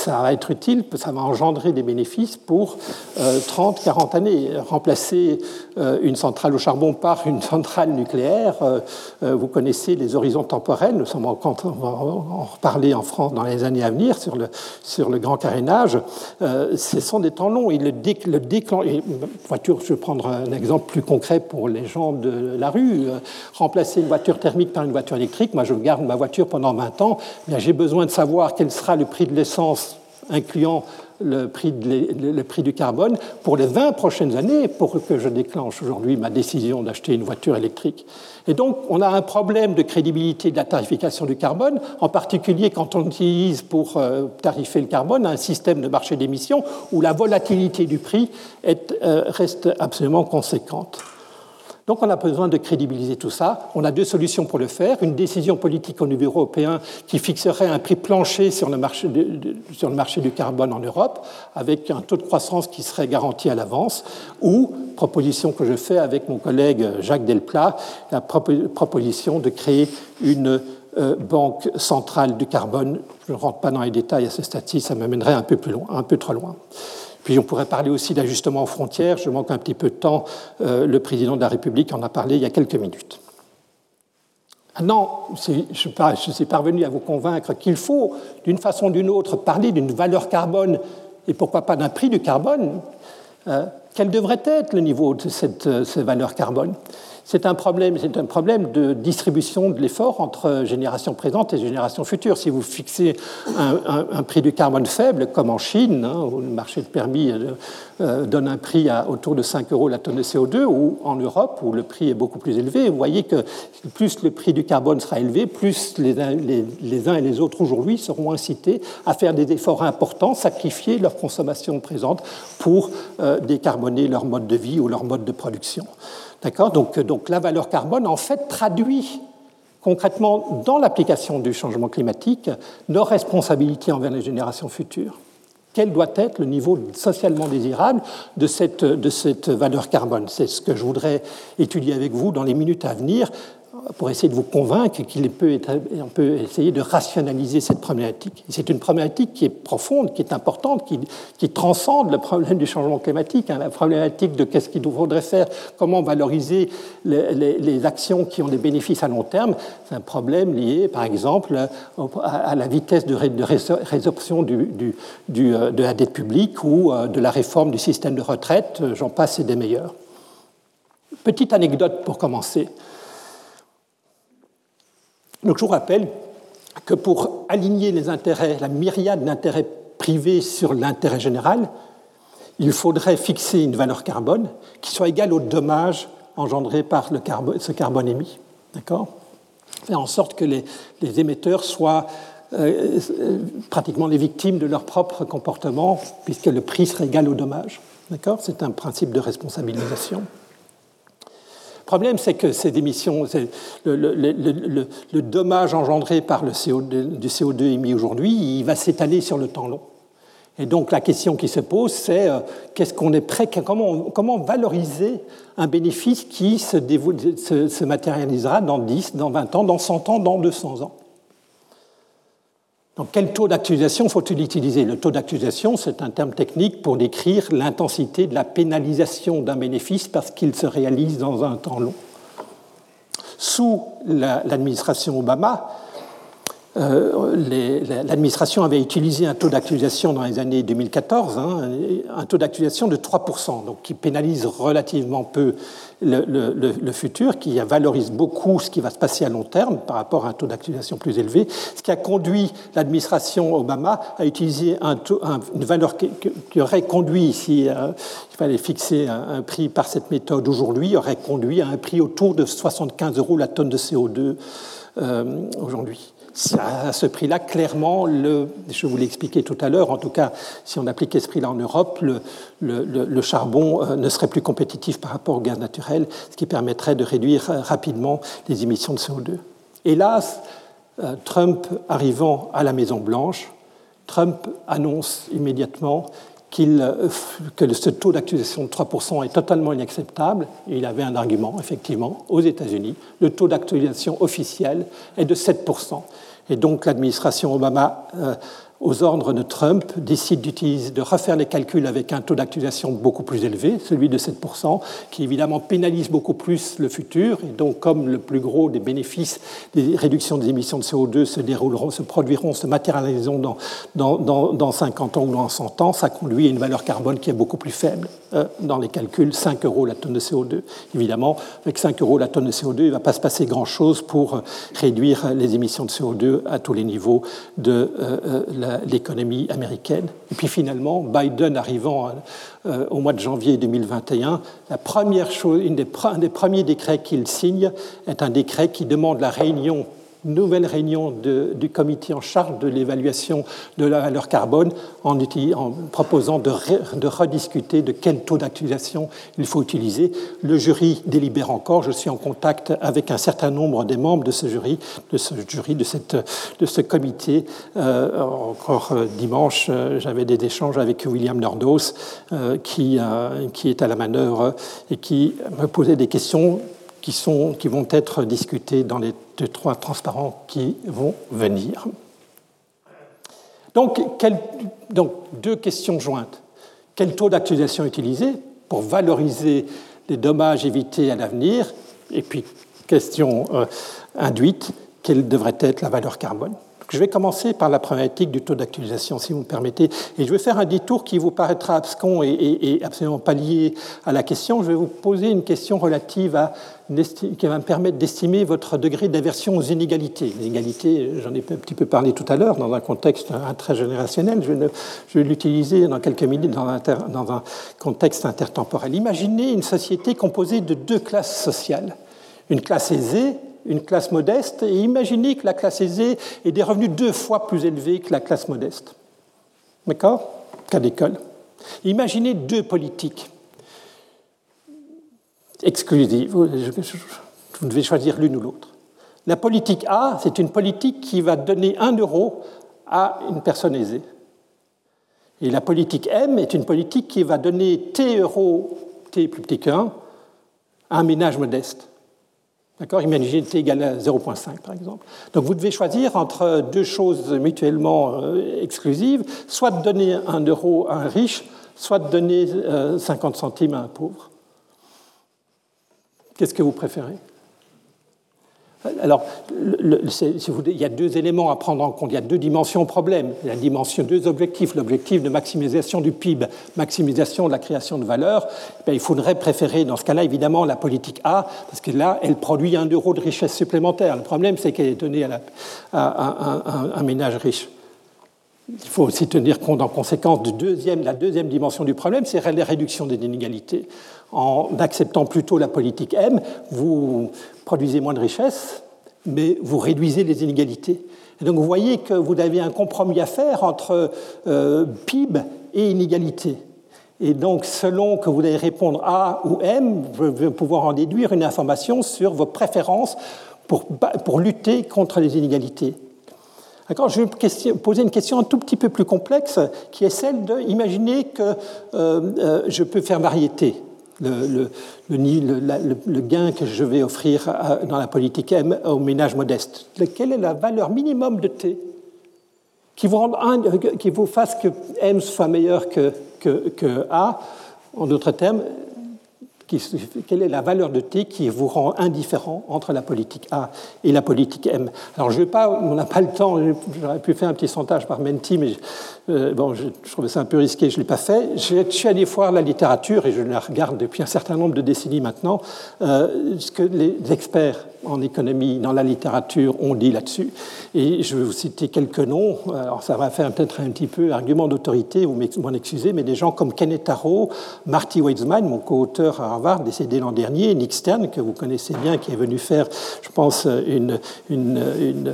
ça va être utile, ça va engendrer des bénéfices pour 30, euh, 40 années. Remplacer euh, une centrale au charbon par une centrale nucléaire, euh, vous connaissez les horizons temporels, nous sommes en, on va en reparler en France dans les années à venir sur le, sur le grand carénage. ce sont des temps longs. Et le, déclen... voiture, je vais prendre un exemple plus concret pour les gens de la rue. remplacer une voiture thermique par une voiture électrique, moi je garde ma voiture pendant 20 ans, j'ai besoin de savoir quel sera le prix de l'essence incluant le prix, du carbone pour les 20 prochaines années pour que je déclenche aujourd'hui ma décision d'acheter une voiture électrique. Et donc, on a un problème de crédibilité de la tarification du carbone, en particulier quand on utilise pour euh, tarifer le carbone un système de marché d'émissions où la volatilité du prix euh, reste absolument conséquente. Donc on a besoin de crédibiliser tout ça. On a deux solutions pour le faire. Une décision politique au niveau européen qui fixerait un prix plancher sur le marché, du carbone en Europe, avec un taux de croissance qui serait garanti à l'avance, ou, proposition que je fais avec mon collègue Jacques Delplat, la proposition de créer une euh, banque centrale du carbone. Je ne rentre pas dans les détails à ce stade-ci, ça m'amènerait un peu plus loin, un peu trop loin. On pourrait parler aussi d'ajustement aux frontières. Je manque un petit peu de temps. Euh, le président de la République en a parlé il y a quelques minutes. Maintenant, je suis parvenu à vous convaincre qu'il faut, d'une façon ou d'une autre, parler d'une valeur carbone et pourquoi pas d'un prix du carbone. Euh, quel devrait être le niveau de cette, euh, cette valeur carbone? C'est un problème, c'est un problème de distribution de l'effort entre générations présentes et générations futures. Si vous fixez un, prix du carbone faible, comme en Chine, hein, où le marché de permis euh, euh, donne un prix à autour de 5 euros la tonne de CO2, ou en Europe, où le prix est beaucoup plus élevé, vous voyez que plus le prix du carbone sera élevé, plus les, uns et les autres aujourd'hui seront incités à faire des efforts importants, sacrifier leur consommation présente pour euh, décarboner leur mode de vie ou leur mode de production. D'accord? Donc, donc la valeur carbone, en fait, traduit concrètement dans l'application du changement climatique nos responsabilités envers les générations futures. Quel doit être le niveau socialement désirable de cette valeur carbone? C'est ce que je voudrais étudier avec vous dans les minutes à venir pour essayer de vous convaincre qu'il peut essayer de rationaliser cette problématique. C'est une problématique qui est profonde, qui est importante, qui, transcende le problème du changement climatique, hein, la problématique de qu'est-ce qu'il faudrait faire, comment valoriser les, actions qui ont des bénéfices à long terme. C'est un problème lié, par exemple, à, la vitesse de, de résorption euh, de la dette publique ou euh, de la réforme du système de retraite, j'en passe, et des meilleurs. Petite anecdote pour commencer. Donc je vous rappelle que pour aligner les intérêts, la myriade d'intérêts privés sur l'intérêt général, il faudrait fixer une valeur carbone qui soit égale au dommage engendré par ce carbone émis. D'accord? Faire en sorte que les, émetteurs soient euh, pratiquement les victimes de leur propre comportement, puisque le prix serait égal au dommage. D'accord? C'est un principe de responsabilisation. Le problème, c'est que ces émissions, le, dommage engendré par le CO2, du CO2 émis aujourd'hui, il va s'étaler sur le temps long. Et donc la question qui se pose, c'est euh, qu'est-ce qu'on est prêt, comment, valoriser un bénéfice qui se, se, se matérialisera dans 10, dans 20 ans, dans 100 ans, dans 200 ans? Donc, quel taux d'actualisation faut-il utiliser Le taux d'actualisation, c'est un terme technique pour décrire l'intensité de la pénalisation d'un bénéfice parce qu'il se réalise dans un temps long. Sous l'administration Obama, euh, l'administration avait utilisé un taux d'actualisation dans les années 2014, hein, un taux d'actualisation de 3%, donc qui pénalise relativement peu le, futur, qui valorise beaucoup ce qui va se passer à long terme par rapport à un taux d'actualisation plus élevé, ce qui a conduit l'administration Obama à utiliser un une valeur qui, aurait conduit, si euh, fallait fixer un, prix par cette méthode aujourd'hui, aurait conduit à un prix autour de 75 euros la tonne de CO2 euh, aujourd'hui à ce prix-là, clairement, je vous l'ai expliqué tout à l'heure, en tout cas, si on appliquait ce prix-là en Europe, le, le, charbon euh, ne serait plus compétitif par rapport au gaz naturel, ce qui permettrait de réduire euh, rapidement les émissions de CO2. Hélas, euh, Trump arrivant à la Maison-Blanche, Trump annonce immédiatement que ce taux d'actualisation de 3% est totalement inacceptable. Il avait un argument, effectivement, aux États-Unis. Le taux d'actualisation officiel est de 7%. Et donc l'administration Obama euh, aux ordres de Trump, décide de refaire les calculs avec un taux d'actualisation beaucoup plus élevé, celui de 7%, qui évidemment pénalise beaucoup plus le futur. Et donc, comme le plus gros des bénéfices des réductions des émissions de CO2 se dérouleront, se produiront, se matérialiseront dans, dans, dans, dans 50 ans ou dans 100 ans, ça conduit à une valeur carbone qui est beaucoup plus faible. Euh, dans les calculs, 5 euros la tonne de CO2. Évidemment, avec 5 euros la tonne de CO2, il ne va pas se passer grand-chose pour réduire les émissions de CO2 à tous les niveaux de euh, euh, l'économie américaine. Et puis finalement, Biden arrivant au mois de janvier 2021, la première chose, une un des premiers décrets qu'il signe est un décret qui demande la réunion nouvelle réunion du comité en charge de l'évaluation de la valeur carbone en, proposant de, rediscuter de quel taux d'actualisation il faut utiliser. Le jury délibère encore. Je suis en contact avec un certain nombre des membres de ce jury, de ce, jury, de, de ce comité. Euh, encore euh, dimanche, euh, j'avais des échanges avec William Nordos, qui est à la manœuvre et qui me posait des questions qui, sont, qui vont être discutés dans les deux, trois transparents qui vont venir. Donc, deux questions jointes. Quel taux d'actualisation utiliser pour valoriser les dommages évités à l'avenir? Et puis, question euh, induite, quelle devrait être la valeur carbone? Je vais commencer par la problématique du taux d'actualisation, si vous me permettez, et je vais faire un détour qui vous paraîtra abscon et, absolument pas lié à la question. Je vais vous poser une question relative à qui va me permettre d'estimer votre degré d'aversion aux inégalités. Les inégalités, j'en ai un petit peu parlé tout à l'heure, dans un contexte très générationnel. Je, vais l'utiliser dans quelques minutes dans un contexte intertemporel. Imaginez une société composée de deux classes sociales. Une classe aisée une classe modeste et imaginez que la classe aisée ait des revenus deux fois plus élevés que la classe modeste. D'accord? Cas d'école. Imaginez deux politiques exclusives. Vous devez choisir l'une ou l'autre. La politique A, c'est une politique qui va donner un euro à une personne aisée. Et la politique M est une politique qui va donner T euros, T plus petit qu'un, à un ménage modeste. D'accord? Imaginez t égale à 0,5 par exemple. Donc vous devez choisir entre deux choses mutuellement euh, exclusives, soit de donner un euro à un riche, soit de donner 50 euh, centimes à un pauvre. Qu'est-ce que vous préférez? Alors, il y a deux éléments à prendre en compte, il y a deux dimensions au problème. Il y a dimension, deux objectifs. L'objectif de maximisation du PIB, maximisation de la création de valeur. Eh il faudrait préférer, dans ce cas-là, évidemment, la politique A, parce que là, elle produit un euro de richesse supplémentaire. Le problème, c'est qu'elle est donnée à, un ménage riche. Il faut aussi tenir compte en conséquence de la deuxième dimension du problème, c'est la réduction des inégalités. En acceptant plutôt la politique M, vous produisez moins de richesses, mais vous réduisez les inégalités. Et donc vous voyez que vous avez un compromis à faire entre euh, PIB et inégalité. Et donc, selon que vous allez répondre A ou M, vous allez pouvoir en déduire une information sur vos préférences pour, pour lutter contre les inégalités. Je vais poser une question un tout petit peu plus complexe, qui est celle de imaginer que euh, euh, je peux faire variété. Le, gain que je vais offrir dans la politique M au ménage modeste. Quelle est la valeur minimum de T qui vous, qui vous fasse que M soit meilleur que A En d'autres termes, quelle est la valeur de T qui vous rend indifférent entre la politique A et la politique M? Alors, je vais pas, on n'a pas le temps, j'aurais pu faire un petit sondage par Menti, mais euh, bon, je, trouvais ça un peu risqué, je ne l'ai pas fait. Je, suis allé voir la littérature, et je la regarde depuis un certain nombre de décennies maintenant, euh, ce que les experts en économie, dans la littérature, ont dit là-dessus. Et je vais vous citer quelques noms. Alors, ça va faire peut-être un petit peu argument d'autorité, vous m'en excusez, mais des gens comme Kenneth Arrow, Marty Weitzman, mon co-auteur à Décédé l'an dernier, Nick Stern, que vous connaissez bien, qui est venu faire, je pense, une, une, une,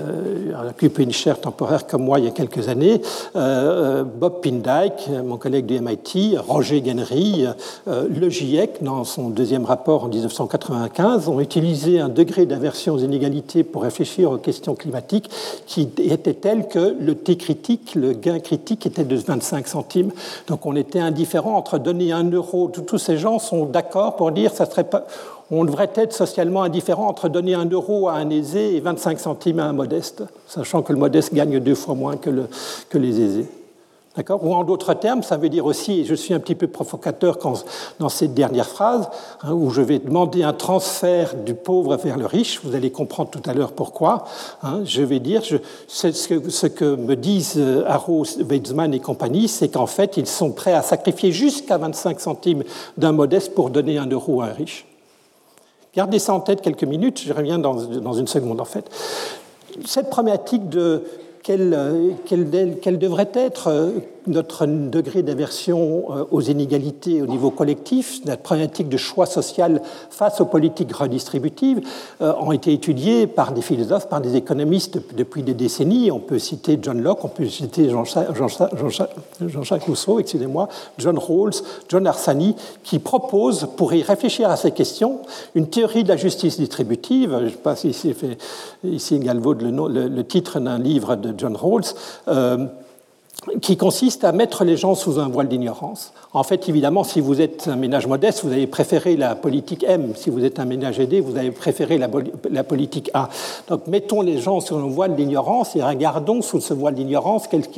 occuper une chaire temporaire comme moi il y a quelques années, euh, Bob Pindyke, mon collègue du MIT, Roger Genry, euh, le GIEC, dans son deuxième rapport en 1995, ont utilisé un degré de version aux inégalités pour réfléchir aux questions climatiques qui était telle que le T critique, le gain critique était de 25 centimes. Donc on était indifférent entre donner un euro. Tous ces gens sont d'accord pour dire ça serait pas on devrait être socialement indifférent entre donner un euro à un aisé et 25 centimes à un modeste, sachant que le modeste gagne deux fois moins que, le, que les aisés. Ou en d'autres termes, ça veut dire aussi, et je suis un petit peu provocateur dans cette dernière phrase, hein, où je vais demander un transfert du pauvre vers le riche, vous allez comprendre tout à l'heure pourquoi, hein, je vais dire, ce, que, ce, que, me disent euh, Arrow, Weizmann et compagnie, c'est qu'en fait, ils sont prêts à sacrifier jusqu'à 25 centimes d'un modeste pour donner un euro à un riche. Gardez ça en tête quelques minutes, je reviens dans, dans une seconde en fait. Cette problématique de quel, quel, devrait être notre degré d'aversion aux inégalités au niveau collectif, notre problématique de choix social face aux politiques redistributives, ont été étudiées par des philosophes, par des économistes depuis des décennies. On peut citer John Locke, on peut citer Jean-Jacques Jean Rousseau, excusez-moi, John Rawls, John Arsani, qui proposent, pour y réfléchir à ces questions, une théorie de la justice distributive. Je ne sais pas si c'est fait ici Galvaud le, le, titre d'un livre de John Rawls. Euh, qui consiste à mettre les gens sous un voile d'ignorance. En fait, évidemment, si vous êtes un ménage modeste, vous avez préféré la politique M. Si vous êtes un ménage aidé, vous avez préféré la, politique A. Donc, mettons les gens sous un voile d'ignorance et regardons sous ce voile d'ignorance qu'est-ce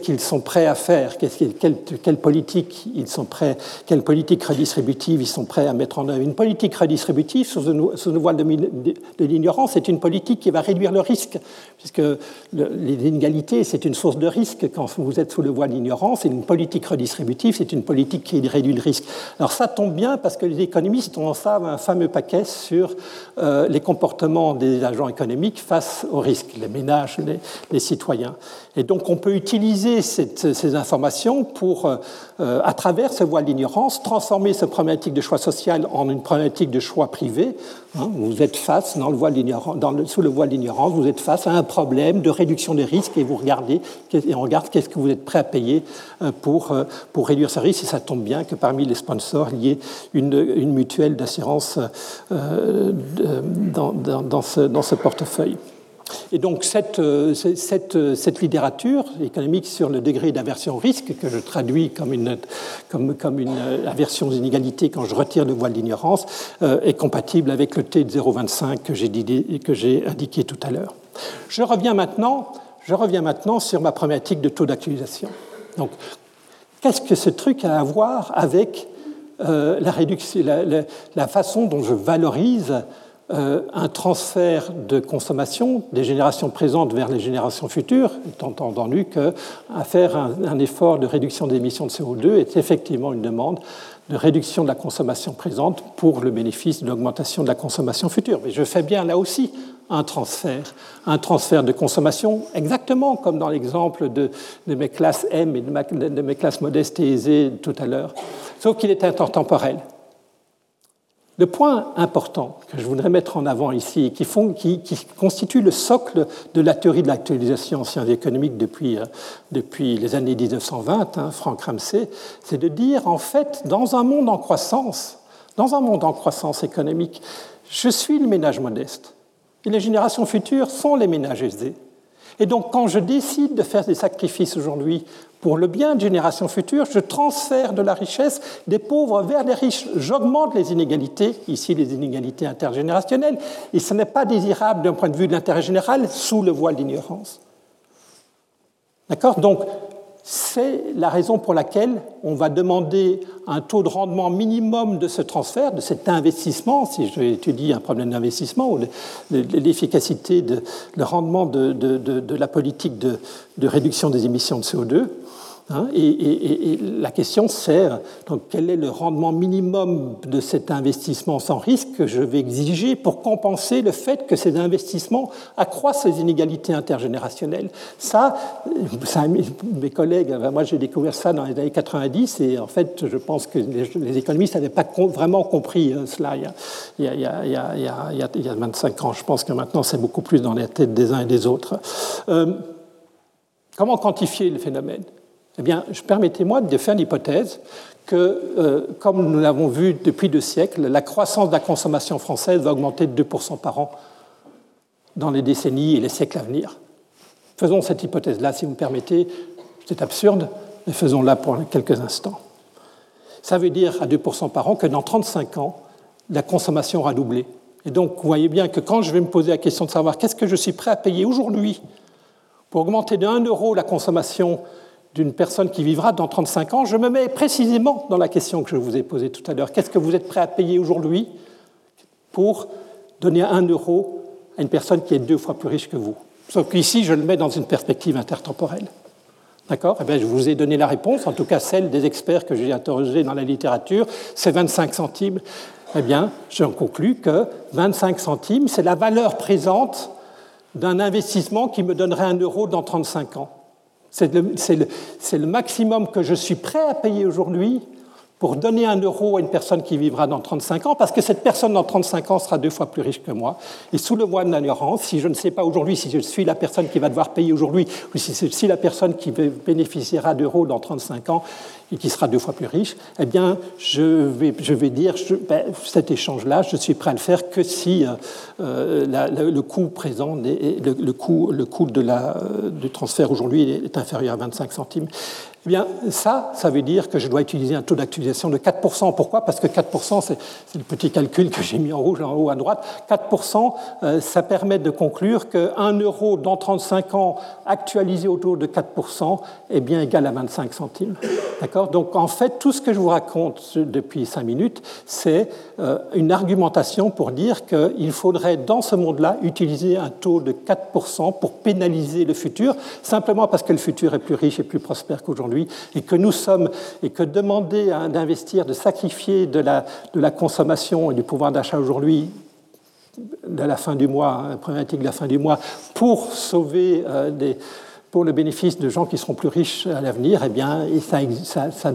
qu'ils sont, prêts à faire, quelle, quelle, politique ils sont prêts, quelle politique redistributive ils sont prêts à mettre en œuvre. Une politique redistributive sous sous voile de, de, l'ignorance, c'est une politique qui va réduire le risque, puisque les inégalités, c'est une source de risque quand vous êtes sous le voile de l'ignorance, une politique redistributive, c'est une politique qui réduit le risque. Alors ça tombe bien parce que les économistes ont un fameux paquet sur euh, les comportements des agents économiques face aux risques, les ménages, les, citoyens. Et donc on peut utiliser ces informations pour, euh, à travers ce voile d'ignorance, transformer cette problématique de choix social en une problématique de choix privé. Hein, vous êtes face, le voile dans sous le voile d'ignorance, vous êtes face à un problème de réduction des risques et vous regardez, regarde qu'est-ce que vous êtes prêt à payer euh, pour, euh, pour réduire ce risque. Et ça tombe bien que parmi les sponsors, il y ait une, une mutuelle d'assurance euh, dans, dans, ce, dans ce portefeuille. Et donc cette, cette, cette, littérature économique sur le degré d'aversion au risque, que je traduis comme une, comme, comme une aversion aux inégalités quand je retire le voile d'ignorance, est compatible avec le T de 0,25 que j'ai indiqué tout à l'heure. Je reviens maintenant je reviens maintenant sur ma problématique de taux d'actualisation. Donc, qu'est-ce que ce truc a à voir avec euh, la, façon dont je valorise euh, un transfert de consommation des générations présentes vers les générations futures, étant entendu qu'à faire un, un, effort de réduction des émissions de CO2 est effectivement une demande de réduction de la consommation présente pour le bénéfice de l'augmentation de la consommation future. Mais je fais bien là aussi un transfert, un transfert de consommation, exactement comme dans l'exemple de, mes classes M et de, mes classes modestes et aisées tout à l'heure, sauf qu'il est intertemporel. Le point important que je voudrais mettre en avant ici, qui, constitue le socle de la théorie de l'actualisation en sciences économiques depuis, euh, depuis les années 1920, hein, Frank Ramsey, c'est de dire en fait, dans un monde en croissance, dans un monde en croissance économique, je suis le ménage modeste. Les générations futures sont les ménages aisés. Et donc, quand je décide de faire des sacrifices aujourd'hui pour le bien de générations futures, je transfère de la richesse des pauvres vers les riches. J'augmente les inégalités, ici les inégalités intergénérationnelles, et ce n'est pas désirable d'un point de vue de l'intérêt général sous le voile d'ignorance. D'accord? Donc, c'est la raison pour laquelle on va demander un taux de rendement minimum de ce transfert, de cet investissement, si je étudie un problème d'investissement, ou l'efficacité, le rendement de, la politique de, réduction des émissions de CO2. Hein, et, la question c'est donc quel est le rendement minimum de cet investissement sans risque que je vais exiger pour compenser le fait que ces investissements accroissent les inégalités intergénérationnelles? Ça, mes collègues, moi j'ai découvert ça dans les années 90 et en fait je pense que les, économistes n'avaient pas vraiment compris cela il y, a, il, y a, il y, a, 25 ans. Je pense que maintenant c'est beaucoup plus dans les têtes des uns et des autres. Euh, comment quantifier le phénomène? Eh bien, permettez-moi de faire l'hypothèse que, euh, comme nous l'avons vu depuis deux siècles, la croissance de la consommation française va augmenter de 2% par an dans les décennies et les siècles à venir. Faisons cette hypothèse-là, si vous me permettez. C'est absurde, mais faisons-la pour quelques instants. Ça veut dire à 2% par an que dans 35 ans, la consommation aura doublé. Et donc, vous voyez bien que quand je vais me poser la question de savoir qu'est-ce que je suis prêt à payer aujourd'hui pour augmenter de 1 euro la consommation d'une personne qui vivra dans 35 ans, je me mets précisément dans la question que je vous ai posée tout à l'heure. Qu'est-ce que vous êtes prêt à payer aujourd'hui pour donner un euro à une personne qui est deux fois plus riche que vous? Sauf qu'ici, je le mets dans une perspective intertemporelle. D'accord? Eh bien, Je vous ai donné la réponse, en tout cas celle des experts que j'ai interrogés dans la littérature, c'est 25 centimes. Eh bien, j'en conclus que 25 centimes, c'est la valeur présente d'un investissement qui me donnerait un euro dans 35 ans. C'est le, maximum que je suis prêt à payer aujourd'hui pour donner un euro à une personne qui vivra dans 35 ans, parce que cette personne dans 35 ans sera deux fois plus riche que moi. Et sous le voile de l'ignorance, si je ne sais pas aujourd'hui si je suis la personne qui va devoir payer aujourd'hui, ou si je suis la personne qui bénéficiera d'euros dans 35 ans, et qui sera deux fois plus riche, eh bien, je vais, je vais dire, ben, cet échange-là, je suis prêt à le faire que si euh, euh, le coût présent, le, coût, le coût de la, euh, du transfert aujourd'hui est inférieur à 25 centimes. Eh bien, ça, ça veut dire que je dois utiliser un taux d'actualisation de 4%. Pourquoi? Parce que 4%, c'est le petit calcul que j'ai mis en rouge en haut à droite. 4%, ça permet de conclure qu'un euro dans 35 ans actualisé au taux de 4% est bien égal à 25 centimes. Donc en fait, tout ce que je vous raconte depuis cinq minutes, c'est euh, une argumentation pour dire qu'il faudrait, dans ce monde-là, utiliser un taux de 4% pour pénaliser le futur, simplement parce que le futur est plus riche et plus prospère qu'aujourd'hui, et que nous sommes, et que demander d'investir, de sacrifier de la, de la consommation et du pouvoir d'achat aujourd'hui de la fin du mois, hein, problématique de la fin du mois, pour sauver euh, des pour le bénéfice de gens qui seront plus riches à l'avenir, eh bien, ça,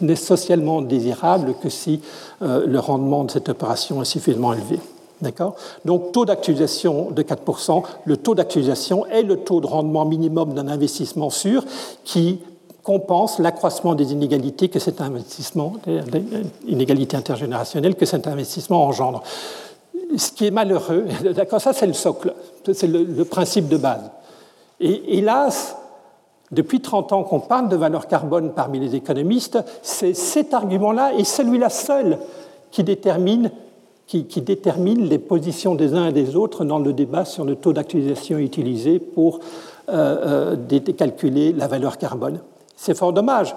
n'est socialement désirable que si euh, le rendement de cette opération est suffisamment élevé. D'accord? Donc, taux d'actualisation de 4%. Le taux d'actualisation est le taux de rendement minimum d'un investissement sûr qui compense l'accroissement des inégalités que cet investissement, inégalités intergénérationnelles que cet investissement engendre. Ce qui est malheureux, d'accord, ça c'est le socle, c'est le principe de base. Et hélas, depuis 30 ans qu'on parle de valeur carbone parmi les économistes, c'est cet argument-là et celui-là seul qui détermine, qui, détermine, les positions des uns et des autres dans le débat sur le taux d'actualisation utilisé pour euh, euh, calculer la valeur carbone. C'est fort dommage.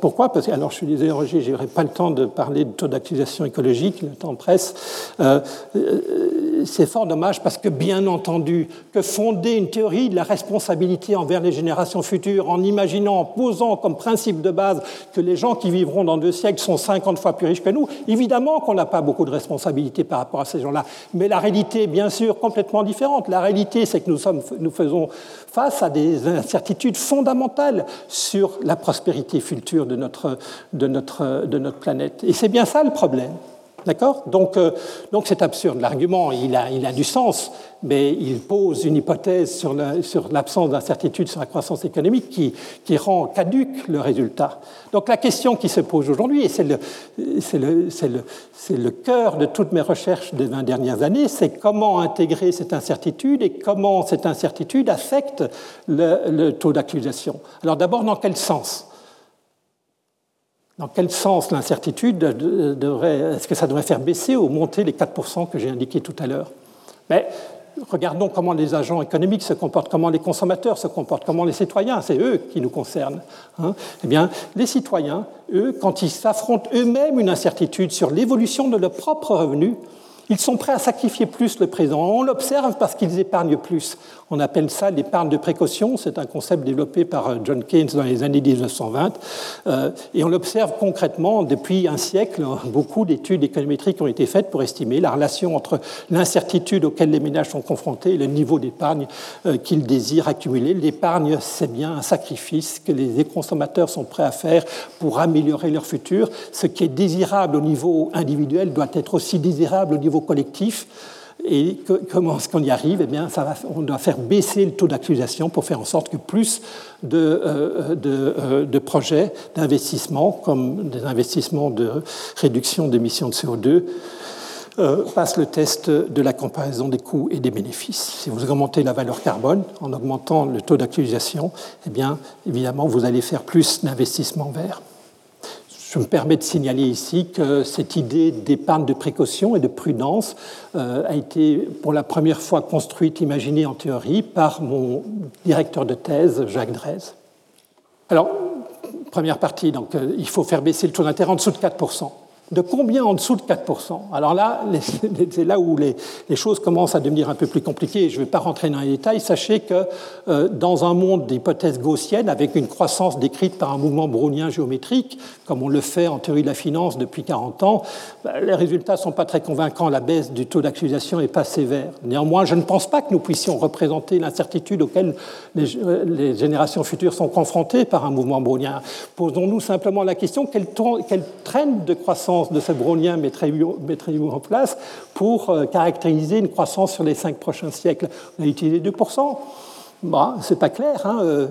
pourquoi? Parce que, alors je suis désolé, Roger, je n'aurai pas le temps de parler de taux d'actualisation écologique, le temps presse. Euh, euh, c'est fort dommage parce que, bien entendu, que fonder une théorie de la responsabilité envers les générations futures en imaginant, en posant comme principe de base que les gens qui vivront dans deux siècles sont 50 fois plus riches que nous, évidemment qu'on n'a pas beaucoup de responsabilité par rapport à ces gens-là. Mais la réalité bien sûr complètement différente. La réalité, c'est que nous, sommes, nous faisons face à des incertitudes fondamentales sur la prospérité future de notre, de notre, de notre planète. Et c'est bien ça le problème. D'accord donc, euh, donc c'est absurde. L'argument, il a, il a du sens, mais il pose une hypothèse sur l'absence d'incertitude sur la croissance économique qui, rend caduque le résultat. Donc la question qui se pose aujourd'hui, et c'est le, le, le, le, cœur de toutes mes recherches des 20 dernières années, c'est comment intégrer cette incertitude et comment cette incertitude affecte le, taux d'accusation. Alors d'abord, dans quel sens? Dans quel sens l'incertitude devrait, est-ce que ça devrait faire baisser ou monter les 4% que j'ai indiqués tout à l'heure? Mais regardons comment les agents économiques se comportent, comment les consommateurs se comportent, comment les citoyens, c'est eux qui nous concernent. Hein. eh bien, les citoyens, eux, quand ils s'affrontent eux-mêmes une incertitude sur l'évolution de leurs propres revenus, ils sont prêts à sacrifier plus le présent. On l'observe parce qu'ils épargnent plus. On appelle ça l'épargne de précaution. C'est un concept développé par euh, John Keynes dans les années 1920. Euh, et on l'observe concrètement depuis un siècle. Beaucoup d'études économétriques ont été faites pour estimer la relation entre l'incertitude auquel les ménages sont confrontés et le niveau d'épargne euh, qu'ils désirent accumuler. L'épargne, c'est bien un sacrifice que les consommateurs sont prêts à faire pour améliorer leur futur. Ce qui est désirable au niveau individuel doit être aussi désirable au niveau collectif. Et comment est-ce qu'on y arrive? Eh bien, on doit faire baisser le taux d'accusation pour faire en sorte que plus de, euh, euh, projets d'investissement, comme des investissements de réduction d'émissions de CO2, euh, passent le test de la comparaison des coûts et des bénéfices. Si vous augmentez la valeur carbone en augmentant le taux d'actualisation, eh bien, évidemment, vous allez faire plus d'investissements verts. Je me permets de signaler ici que cette idée d'épargne de précaution et de prudence euh, a été pour la première fois construite, imaginée en théorie par mon directeur de thèse, Jacques Drez. Alors, première partie, donc, euh, il faut faire baisser le taux d'intérêt en dessous de 4%. De combien en dessous de 4% Alors là, c'est là où les, choses commencent à devenir un peu plus compliquées. Je ne vais pas rentrer dans les détails. Sachez que euh, dans un monde d'hypothèses gaussiennes, avec une croissance décrite par un mouvement brownien géométrique, comme on le fait en théorie de la finance depuis 40 ans, bah, les résultats ne sont pas très convaincants. La baisse du taux d'actualisation n'est pas sévère. Néanmoins, je ne pense pas que nous puissions représenter l'incertitude auquel les, euh, générations futures sont confrontées par un mouvement brownien. Posons-nous simplement la question quelle traîne de croissance de ce brownien mettriez-vous en place pour euh, caractériser une croissance sur les cinq prochains siècles On a utilisé 2%. Bah, c'est pas clair. Hein. Euh,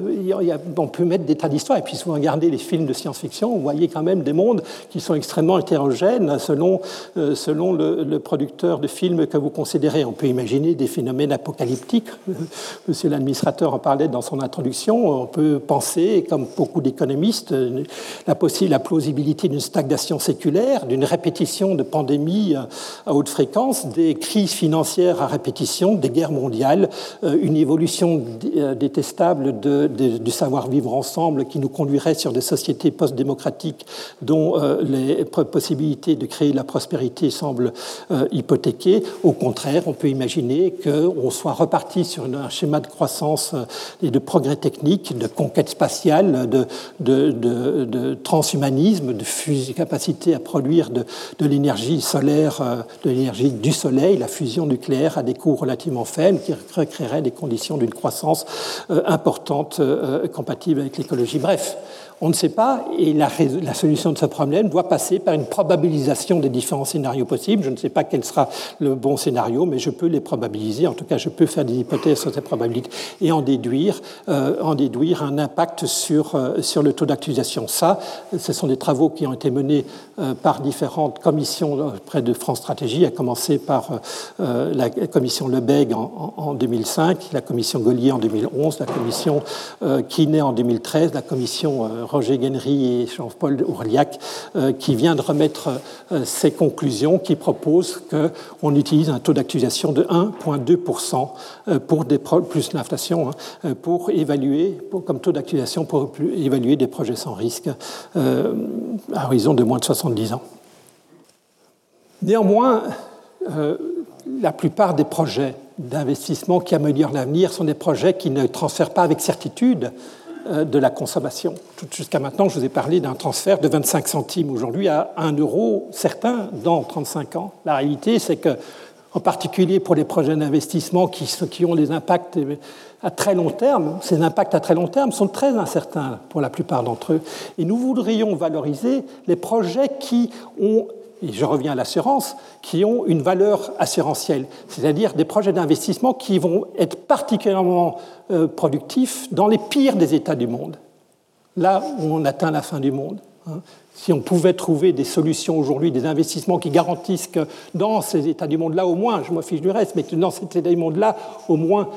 on peut mettre des tas d'histoires. Et puis, si vous regardez les films de science-fiction, vous voyez quand même des mondes qui sont extrêmement hétérogènes selon, euh, selon le, producteur de films que vous considérez. On peut imaginer des phénomènes apocalyptiques. Monsieur l'administrateur en parlait dans son introduction. On peut penser, comme beaucoup d'économistes, la, la plausibilité d'une stagnation séculaire, d'une répétition de pandémies à haute fréquence, des crises financières à répétition, des guerres mondiales, euh, une évolution euh, détestable du savoir-vivre ensemble qui nous conduirait sur des sociétés post-démocratiques dont euh, les possibilités de créer la prospérité semblent euh, hypothéquées. Au contraire, on peut imaginer qu'on soit reparti sur un schéma de croissance et de progrès technique, de conquête spatiale, de, de, transhumanisme, de capacité à produire de, l'énergie solaire, de l'énergie du soleil, la fusion nucléaire à des coûts relativement faibles qui recréerait des conditions d'une croissance euh, importante euh, compatible avec l'écologie. Bref, on ne sait pas, et la, solution de ce problème doit passer par une probabilisation des différents scénarios possibles. Je ne sais pas quel sera le bon scénario, mais je peux les probabiliser. En tout cas, je peux faire des hypothèses sur ces probabilités et en déduire, euh, un impact sur, euh, le taux d'actualisation. Ça, ce sont des travaux qui ont été menés euh, par différentes commissions près de France Stratégie, à commencer par la commission Lebeg en, en, 2005, la commission Gaulier en 2011, la commission Kiné en 2013, la commission Roger Guenry et Jean-Paul Ourliac, euh, qui vient de remettre euh, ces conclusions qui proposent qu'on utilise un taux d'actualisation de 1,2% euh, pour des plus l'inflation hein, pour évaluer, comme taux d'actualisation pour évaluer des projets sans risque à horizon de moins de 70 ans. Néanmoins, la plupart des projets d'investissement qui améliorent l'avenir sont des projets qui ne transfèrent pas avec certitude de la consommation. Jusqu'à maintenant, je vous ai parlé d'un transfert de 25 centimes aujourd'hui à 1 euro certain dans 35 ans. La réalité, c'est que, en particulier pour les projets d'investissement qui, qui ont des impacts à très long terme, ces impacts à très long terme sont très incertains pour la plupart d'entre eux. Et nous voudrions valoriser les projets qui ont et je reviens à l'assurance, qui ont une valeur assurantielle, c'est-à-dire des projets d'investissement qui vont être particulièrement euh, productifs dans les pires des États du monde, là où on atteint la fin du monde. Hein. Si on pouvait trouver des solutions aujourd'hui, des investissements qui garantissent que dans ces États du monde-là, au moins, je me fiche du reste, mais que dans ces États du monde-là, au moins,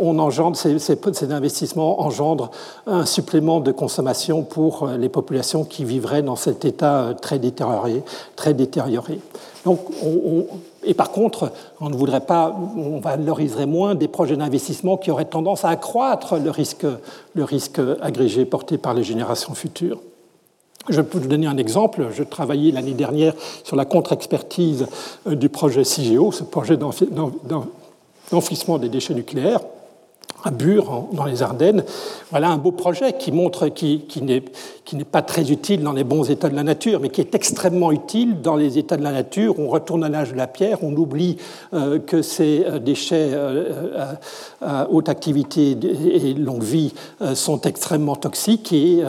on engendre, ces, ces, investissements engendrent un supplément de consommation pour euh, les populations qui vivraient dans cet état euh, très détérioré. Très détérioré. Donc, et par contre, on ne voudrait pas, on valoriserait moins des projets d'investissement qui auraient tendance à accroître le risque, le risque agrégé porté par les générations futures. Je peux vous donner un exemple. Je travaillais l'année dernière sur la contre-expertise du projet CIGEO, ce projet d'enfouissement des déchets nucléaires à Bure, dans les Ardennes. Voilà un beau projet qui montre, qui, qui n'est pas très utile dans les bons états de la nature, mais qui est extrêmement utile dans les états de la nature. On retourne à l'âge de la pierre, on oublie euh, que ces euh, déchets euh, à, haute activité et longue vie sont extrêmement toxiques et,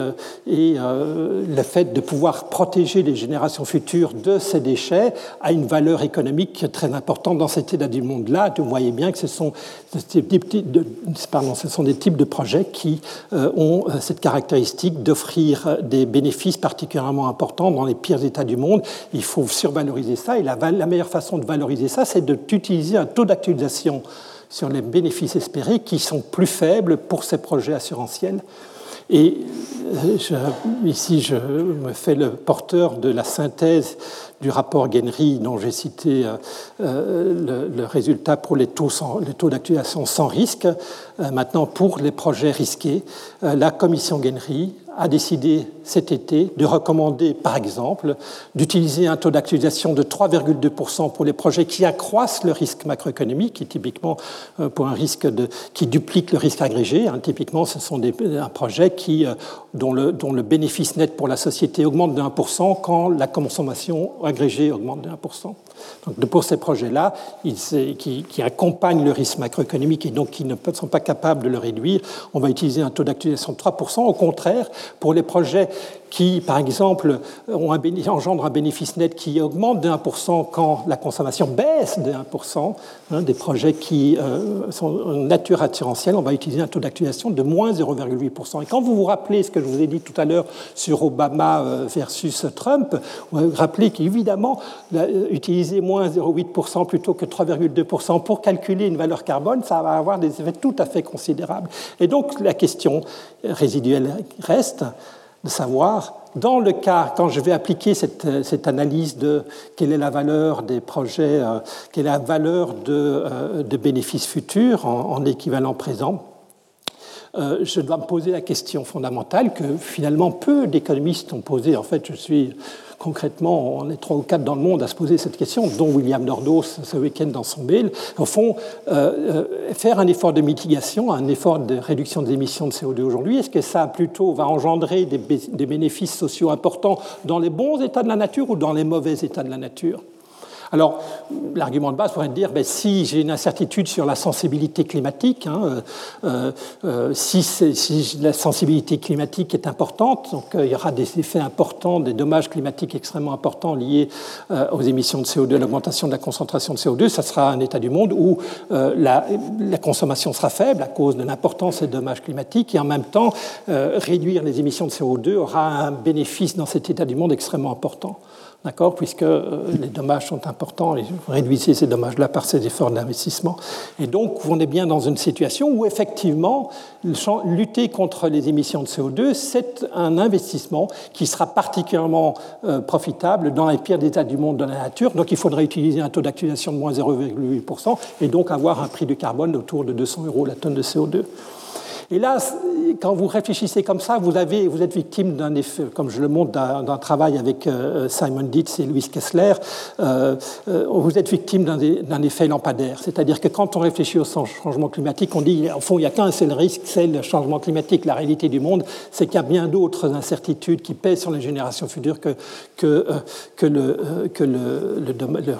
et le fait de pouvoir protéger les générations futures de ces déchets a une valeur économique très importante dans cet état du monde-là. Vous voyez bien que ce sont des ce sont des types de projets qui euh, ont euh, cette caractéristique d'offrir des bénéfices particulièrement importants dans les pires états du monde. Il faut survaloriser ça et la, meilleure façon de valoriser ça, c'est d'utiliser un taux d'actualisation sur les bénéfices espérés qui sont plus faibles pour ces projets assurantiels. Et euh, ici, je me fais le porteur de la synthèse du rapport Genry, dont j'ai cité le, résultat pour les taux, taux d'actualisation sans risque. maintenant, pour les projets risqués, la commission Genry a décidé cet été de recommander, par exemple, d'utiliser un taux d'actualisation de 3,2% pour les projets qui accroissent le risque macroéconomique, et typiquement euh, pour un risque de, qui duplique le risque agrégé. Hein. typiquement, ce sont des, un projet qui, euh, dont, le, dont le bénéfice net pour la société augmente de 1% quand la consommation agrégée augmente de 1%. Donc, pour ces projets-là, qui, qui, accompagnent le risque macroéconomique et donc qui ne sont pas capables de le réduire, on va utiliser un taux d'actualisation de 3%. Au contraire, pour les projets qui, par exemple, ont un engendrent un bénéfice net qui augmente de 1% quand la consommation baisse de 1%, hein, des projets qui euh, sont de nature assurantielle, on va utiliser un taux d'actualisation de moins 0,8%. Et quand vous vous rappelez ce que je vous ai dit tout à l'heure sur Obama euh, versus Trump, vous rappelez qu'évidemment, utiliser moins 0,8% plutôt que 3,2% pour calculer une valeur carbone, ça va avoir des effets tout à fait considérables. Et donc la question résiduelle reste, de savoir, dans le cas, quand je vais appliquer cette, cette analyse de quelle est la valeur des projets, euh, quelle est la valeur de, euh, bénéfices futurs en, en équivalent présent, euh, je dois me poser la question fondamentale que finalement peu d'économistes ont posée. En fait, je suis concrètement, on est trois ou quatre dans le monde à se poser cette question, dont William Nordos ce week-end dans son mail. Au fond, euh, euh, faire un effort de mitigation, un effort de réduction des émissions de CO2 aujourd'hui, est-ce que ça plutôt va engendrer des bénéfices sociaux importants dans les bons états de la nature ou dans les mauvais états de la nature? Alors, l'argument de base pourrait dire, ben, si j'ai une incertitude sur la sensibilité climatique, hein, euh, euh, si, si, la sensibilité climatique est importante, donc euh, il y aura des effets importants, des dommages climatiques extrêmement importants liés aux émissions de CO2, à l'augmentation de la concentration de CO2, ça sera un état du monde où la, la, consommation sera faible à cause de l'importance des dommages climatiques, et en même temps, réduire les émissions de CO2 aura un bénéfice dans cet état du monde extrêmement important d'accord, puisque euh, les dommages sont importants, et vous réduisez ces dommages-là par ces efforts d'investissement. Et donc, on est bien dans une situation où, effectivement, lutter contre les émissions de CO2, c'est un investissement qui sera particulièrement euh, profitable dans les pires états du monde de la nature. Donc, il faudrait utiliser un taux d'actualisation de moins 0,8% et donc avoir un prix du carbone autour de 200 euros la tonne de CO2. Et là, quand vous réfléchissez comme ça, vous, êtes victime d'un effet, comme je le montre d'un travail avec euh, Simon Dietz et Louis Kessler, euh, euh, vous êtes victime d'un effet lampadaire. C'est-à-dire que quand on réfléchit au changement climatique, on dit, au fond, il n'y a qu'un seul risque, c'est le changement climatique. La réalité du monde, c'est qu'il y a bien d'autres incertitudes qui pèsent sur les générations futures que, le,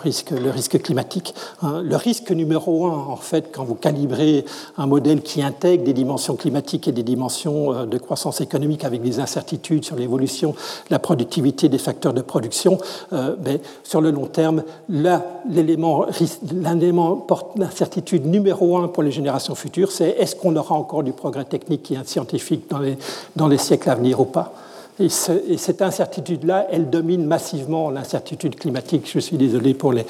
risque, le risque climatique. Hein. Le risque numéro un, en fait, quand vous calibrez un modèle qui intègre des dimensions climatique et des dimensions euh, de croissance économique avec des incertitudes sur l'évolution de la productivité des facteurs de production, euh, mais sur le long terme, l'élément d'incertitude numéro un pour les générations futures, c'est est-ce qu'on aura encore du progrès technique et scientifique dans les, dans les siècles à venir ou pas? Et, cette incertitude-là, elle domine massivement l'incertitude climatique. Je suis désolé pour les,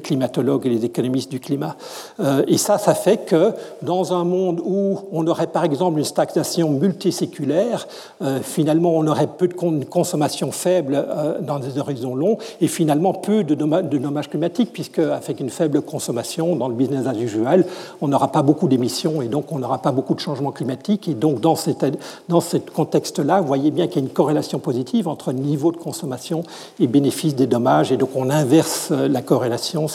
climatologues et les économistes du climat. Euh, et ça, ça fait que dans un monde où on aurait par exemple une stagnation multiséculaire, euh, finalement on aurait peu de consommation faible euh, dans des horizons longs et finalement peu de dommages, climatiques, puisque avec une faible consommation dans le business as usual, on n'aura pas beaucoup d'émissions et donc on n'aura pas beaucoup de changements climatiques. Et donc dans, cette, dans ce contexte-là, vous voyez bien qu'il y a une corrélation positive entre niveau de consommation et bénéfice des dommages. Et donc on inverse euh, la corrélation.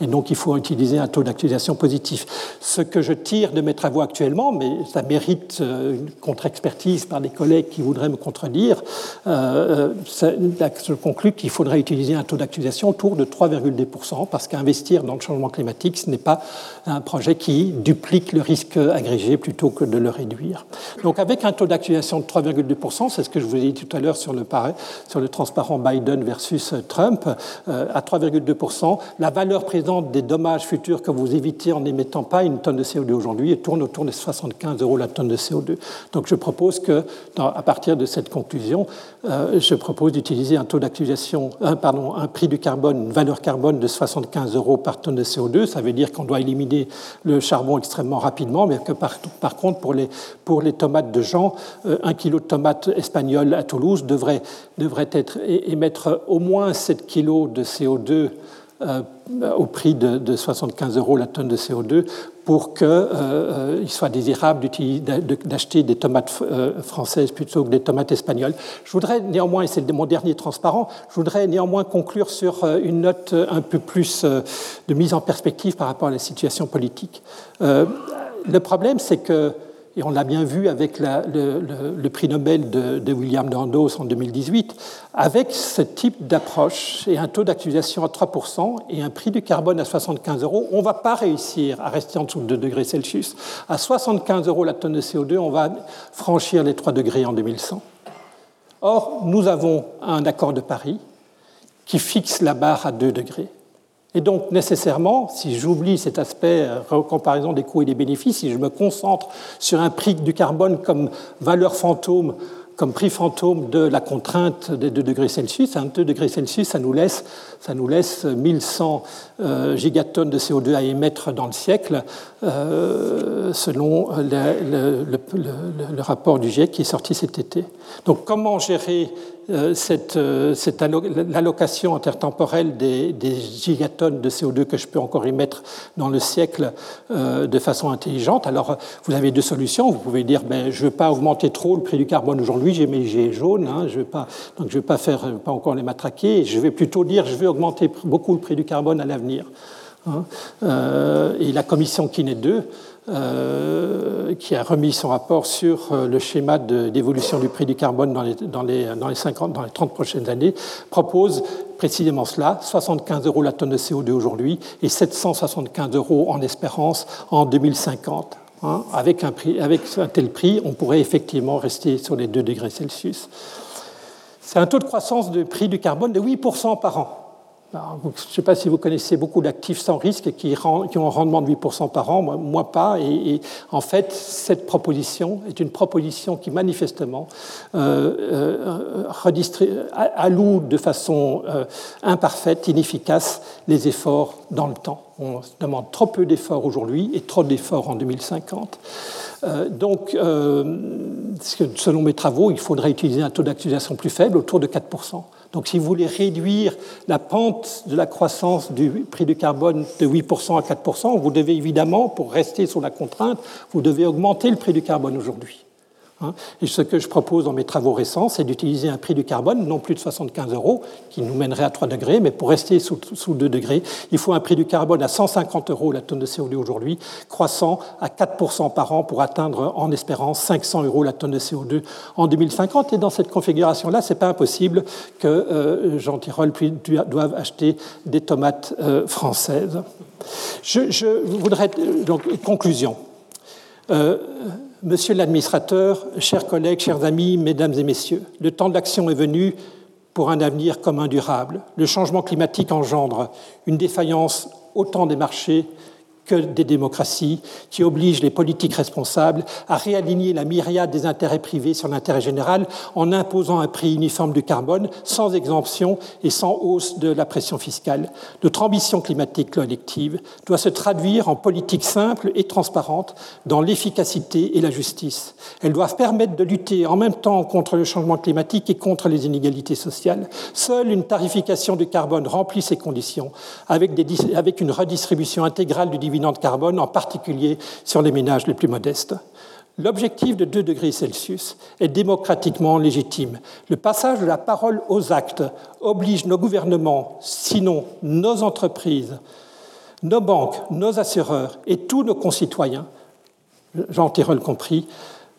Et donc il faut utiliser un taux d'actualisation positif. Ce que je tire de mes travaux actuellement, mais ça mérite euh, une contre-expertise par des collègues qui voudraient me contredire, euh, je conclus qu'il faudrait utiliser un taux d'actualisation autour de 3,2%, parce qu'investir dans le changement climatique, ce n'est pas un projet qui duplique le risque agrégé plutôt que de le réduire. Donc avec un taux d'actualisation de 3,2%, c'est ce que je vous ai dit tout à l'heure sur le, transparent Biden versus Trump, euh, à 3,2%, la valeur présente des dommages futurs que vous évitez en n'émettant pas une tonne de CO2 aujourd'hui tourne autour de 75 euros la tonne de CO2. Donc je propose que, à partir de cette conclusion, euh, je propose d'utiliser un taux d'actualisation, pardon, un prix du carbone, une valeur carbone de 75 euros par tonne de CO2. Ça veut dire qu'on doit éliminer le charbon extrêmement rapidement, mais que par, contre, pour les, pour les tomates de Jean, euh, un kilo de tomates espagnoles Toulouse devrait, devrait être, émettre au moins 7 kg de CO2 euh, au prix de, 75 euros la tonne de CO2 pour qu'il euh, euh soit désirable d'acheter des tomates euh, françaises plutôt que des tomates espagnoles. Je voudrais néanmoins, et c'est mon dernier transparent, je voudrais néanmoins conclure sur une note un peu plus de mise en perspective par rapport à la situation politique. le problème, c'est que et on l'a bien vu avec le, prix Nobel de, William Dandos en 2018, avec ce type d'approche et un taux d'actualisation à 3% et un prix du carbone à 75 euros, on ne va pas réussir à rester en dessous de 2 degrés Celsius. À 75 euros la tonne de CO2, on va franchir les 3 degrés en 2100. Or, nous avons un accord de Paris qui fixe la barre à 2 degrés. Et donc, nécessairement, si j'oublie cet aspect euh, comparaison des coûts et des bénéfices, si je me concentre sur un prix du carbone comme valeur fantôme comme prix fantôme de la contrainte des 2 degrés Celsius. À 2 degrés Celsius, ça nous laisse, ça nous laisse 1100 euh, gigatonnes de CO2 à émettre dans le siècle, euh, selon le, le, rapport du GIEC qui est sorti cet été. Donc comment gérer euh, cette, cette l'allocation intertemporelle des, des, gigatonnes de CO2 que je peux encore émettre dans le siècle de façon intelligente Alors, vous avez deux solutions. Vous pouvez dire, ben, je ne veux pas augmenter trop le prix du carbone aujourd'hui j'ai mes gilets jaunes, hein, je donc je ne vais pas pas encore les matraquer, je vais plutôt dire, je vais augmenter beaucoup le prix du carbone à l'avenir. Hein. Euh, et la commission Kinet 2, euh, qui a remis son rapport sur euh, le schéma d'évolution du prix du carbone dans les, dans, les, dans, les 50, dans les 30 prochaines années, propose précisément cela, 75 euros la tonne de CO2 aujourd'hui et 775 euros en espérance en 2050. Hein, avec, un avec un tel prix, on pourrait effectivement rester sur les 2 degrés Celsius. C'est un taux de croissance du prix du carbone de 8% par an. Je ne sais pas si vous connaissez beaucoup d'actifs sans risque qui, ont un rendement de 8% par an, moi, pas. Et, en fait, cette proposition est une proposition qui manifestement euh, euh, alloue de façon euh, imparfaite, inefficace, les efforts dans le temps. On demande trop peu d'efforts aujourd'hui et trop d'efforts en 2050. Euh, donc, selon mes travaux, il faudrait utiliser un taux d'actualisation plus faible, autour de 4%. Donc, si vous voulez réduire la pente de la croissance du prix du carbone de 8% à 4%, vous devez évidemment, pour rester sur la contrainte, vous devez augmenter le prix du carbone aujourd'hui. Hein. Et ce que je propose dans mes travaux récents, c'est d'utiliser un prix du carbone, non plus de 75 euros, qui nous mènerait à 3 degrés, mais pour rester sous, 2 degrés, il faut un prix du carbone à 150 euros la tonne de CO2 aujourd'hui, croissant à 4% par an pour atteindre, en espérance, 500 euros la tonne de CO2 en 2050. Et dans cette configuration-là, ce n'est pas impossible que euh, Jean Tirole doive acheter des tomates euh, françaises. Je, voudrais, donc, conclusion. Euh, Monsieur l'administrateur, chers collègues, chers amis, mesdames et messieurs, le temps de l'action est venu pour un avenir commun durable. Le changement climatique engendre une défaillance autant des marchés que des démocraties qui obligent les politiques responsables à réaligner la myriade des intérêts privés sur l'intérêt général en imposant un prix uniforme du carbone sans exemption et sans hausse de la pression fiscale. Notre ambition climatique collective doit se traduire en politique simple et transparente dans l'efficacité et la justice. Elles doivent permettre de lutter en même temps contre le changement climatique et contre les inégalités sociales. Seule une tarification du carbone remplit ces conditions avec, avec une redistribution intégrale du carbone, en particulier sur les ménages les plus modestes. L'objectif de 2 degrés Celsius est démocratiquement légitime. Le passage de la parole aux actes oblige nos gouvernements, sinon nos entreprises, nos banques, nos assureurs et tous nos concitoyens, Jean Tirole compris,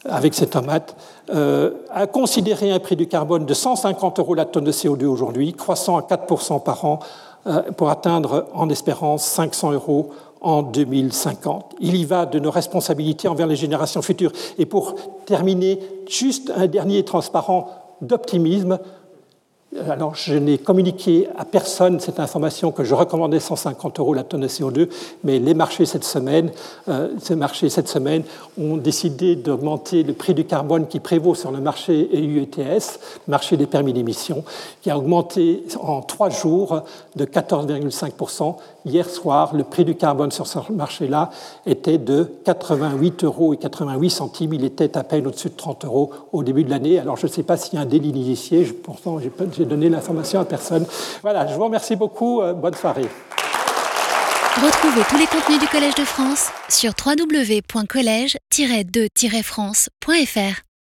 avec ces tomates, euh, à considérer un prix du carbone de 150 euros la tonne de CO2 aujourd'hui, croissant à 4% par an, euh, pour atteindre en espérance 500 euros en 2050. Il y va de nos responsabilités envers les générations futures. Et pour terminer, juste un dernier transparent d'optimisme. Alors, je n'ai communiqué à personne cette information que je recommandais 150 euros la tonne de CO2, mais les marchés cette semaine, euh, ces marchés cette semaine ont décidé d'augmenter le prix du carbone qui prévaut sur le marché EU ETS, marché des permis d'émission, qui a augmenté en trois jours de 14,5%. Hier soir, le prix du carbone sur ce marché-là était de 88 euros et 88 centimes. Il était à peine au-dessus de 30 euros au début de l'année. Alors, je ne sais pas s'il y a un délit d'initié. Pourtant, donner l'information à personne. Voilà, je vous remercie beaucoup. Euh, bonne soirée. Retrouvez tous les contenus du Collège de France sur www.colège-2-france.fr.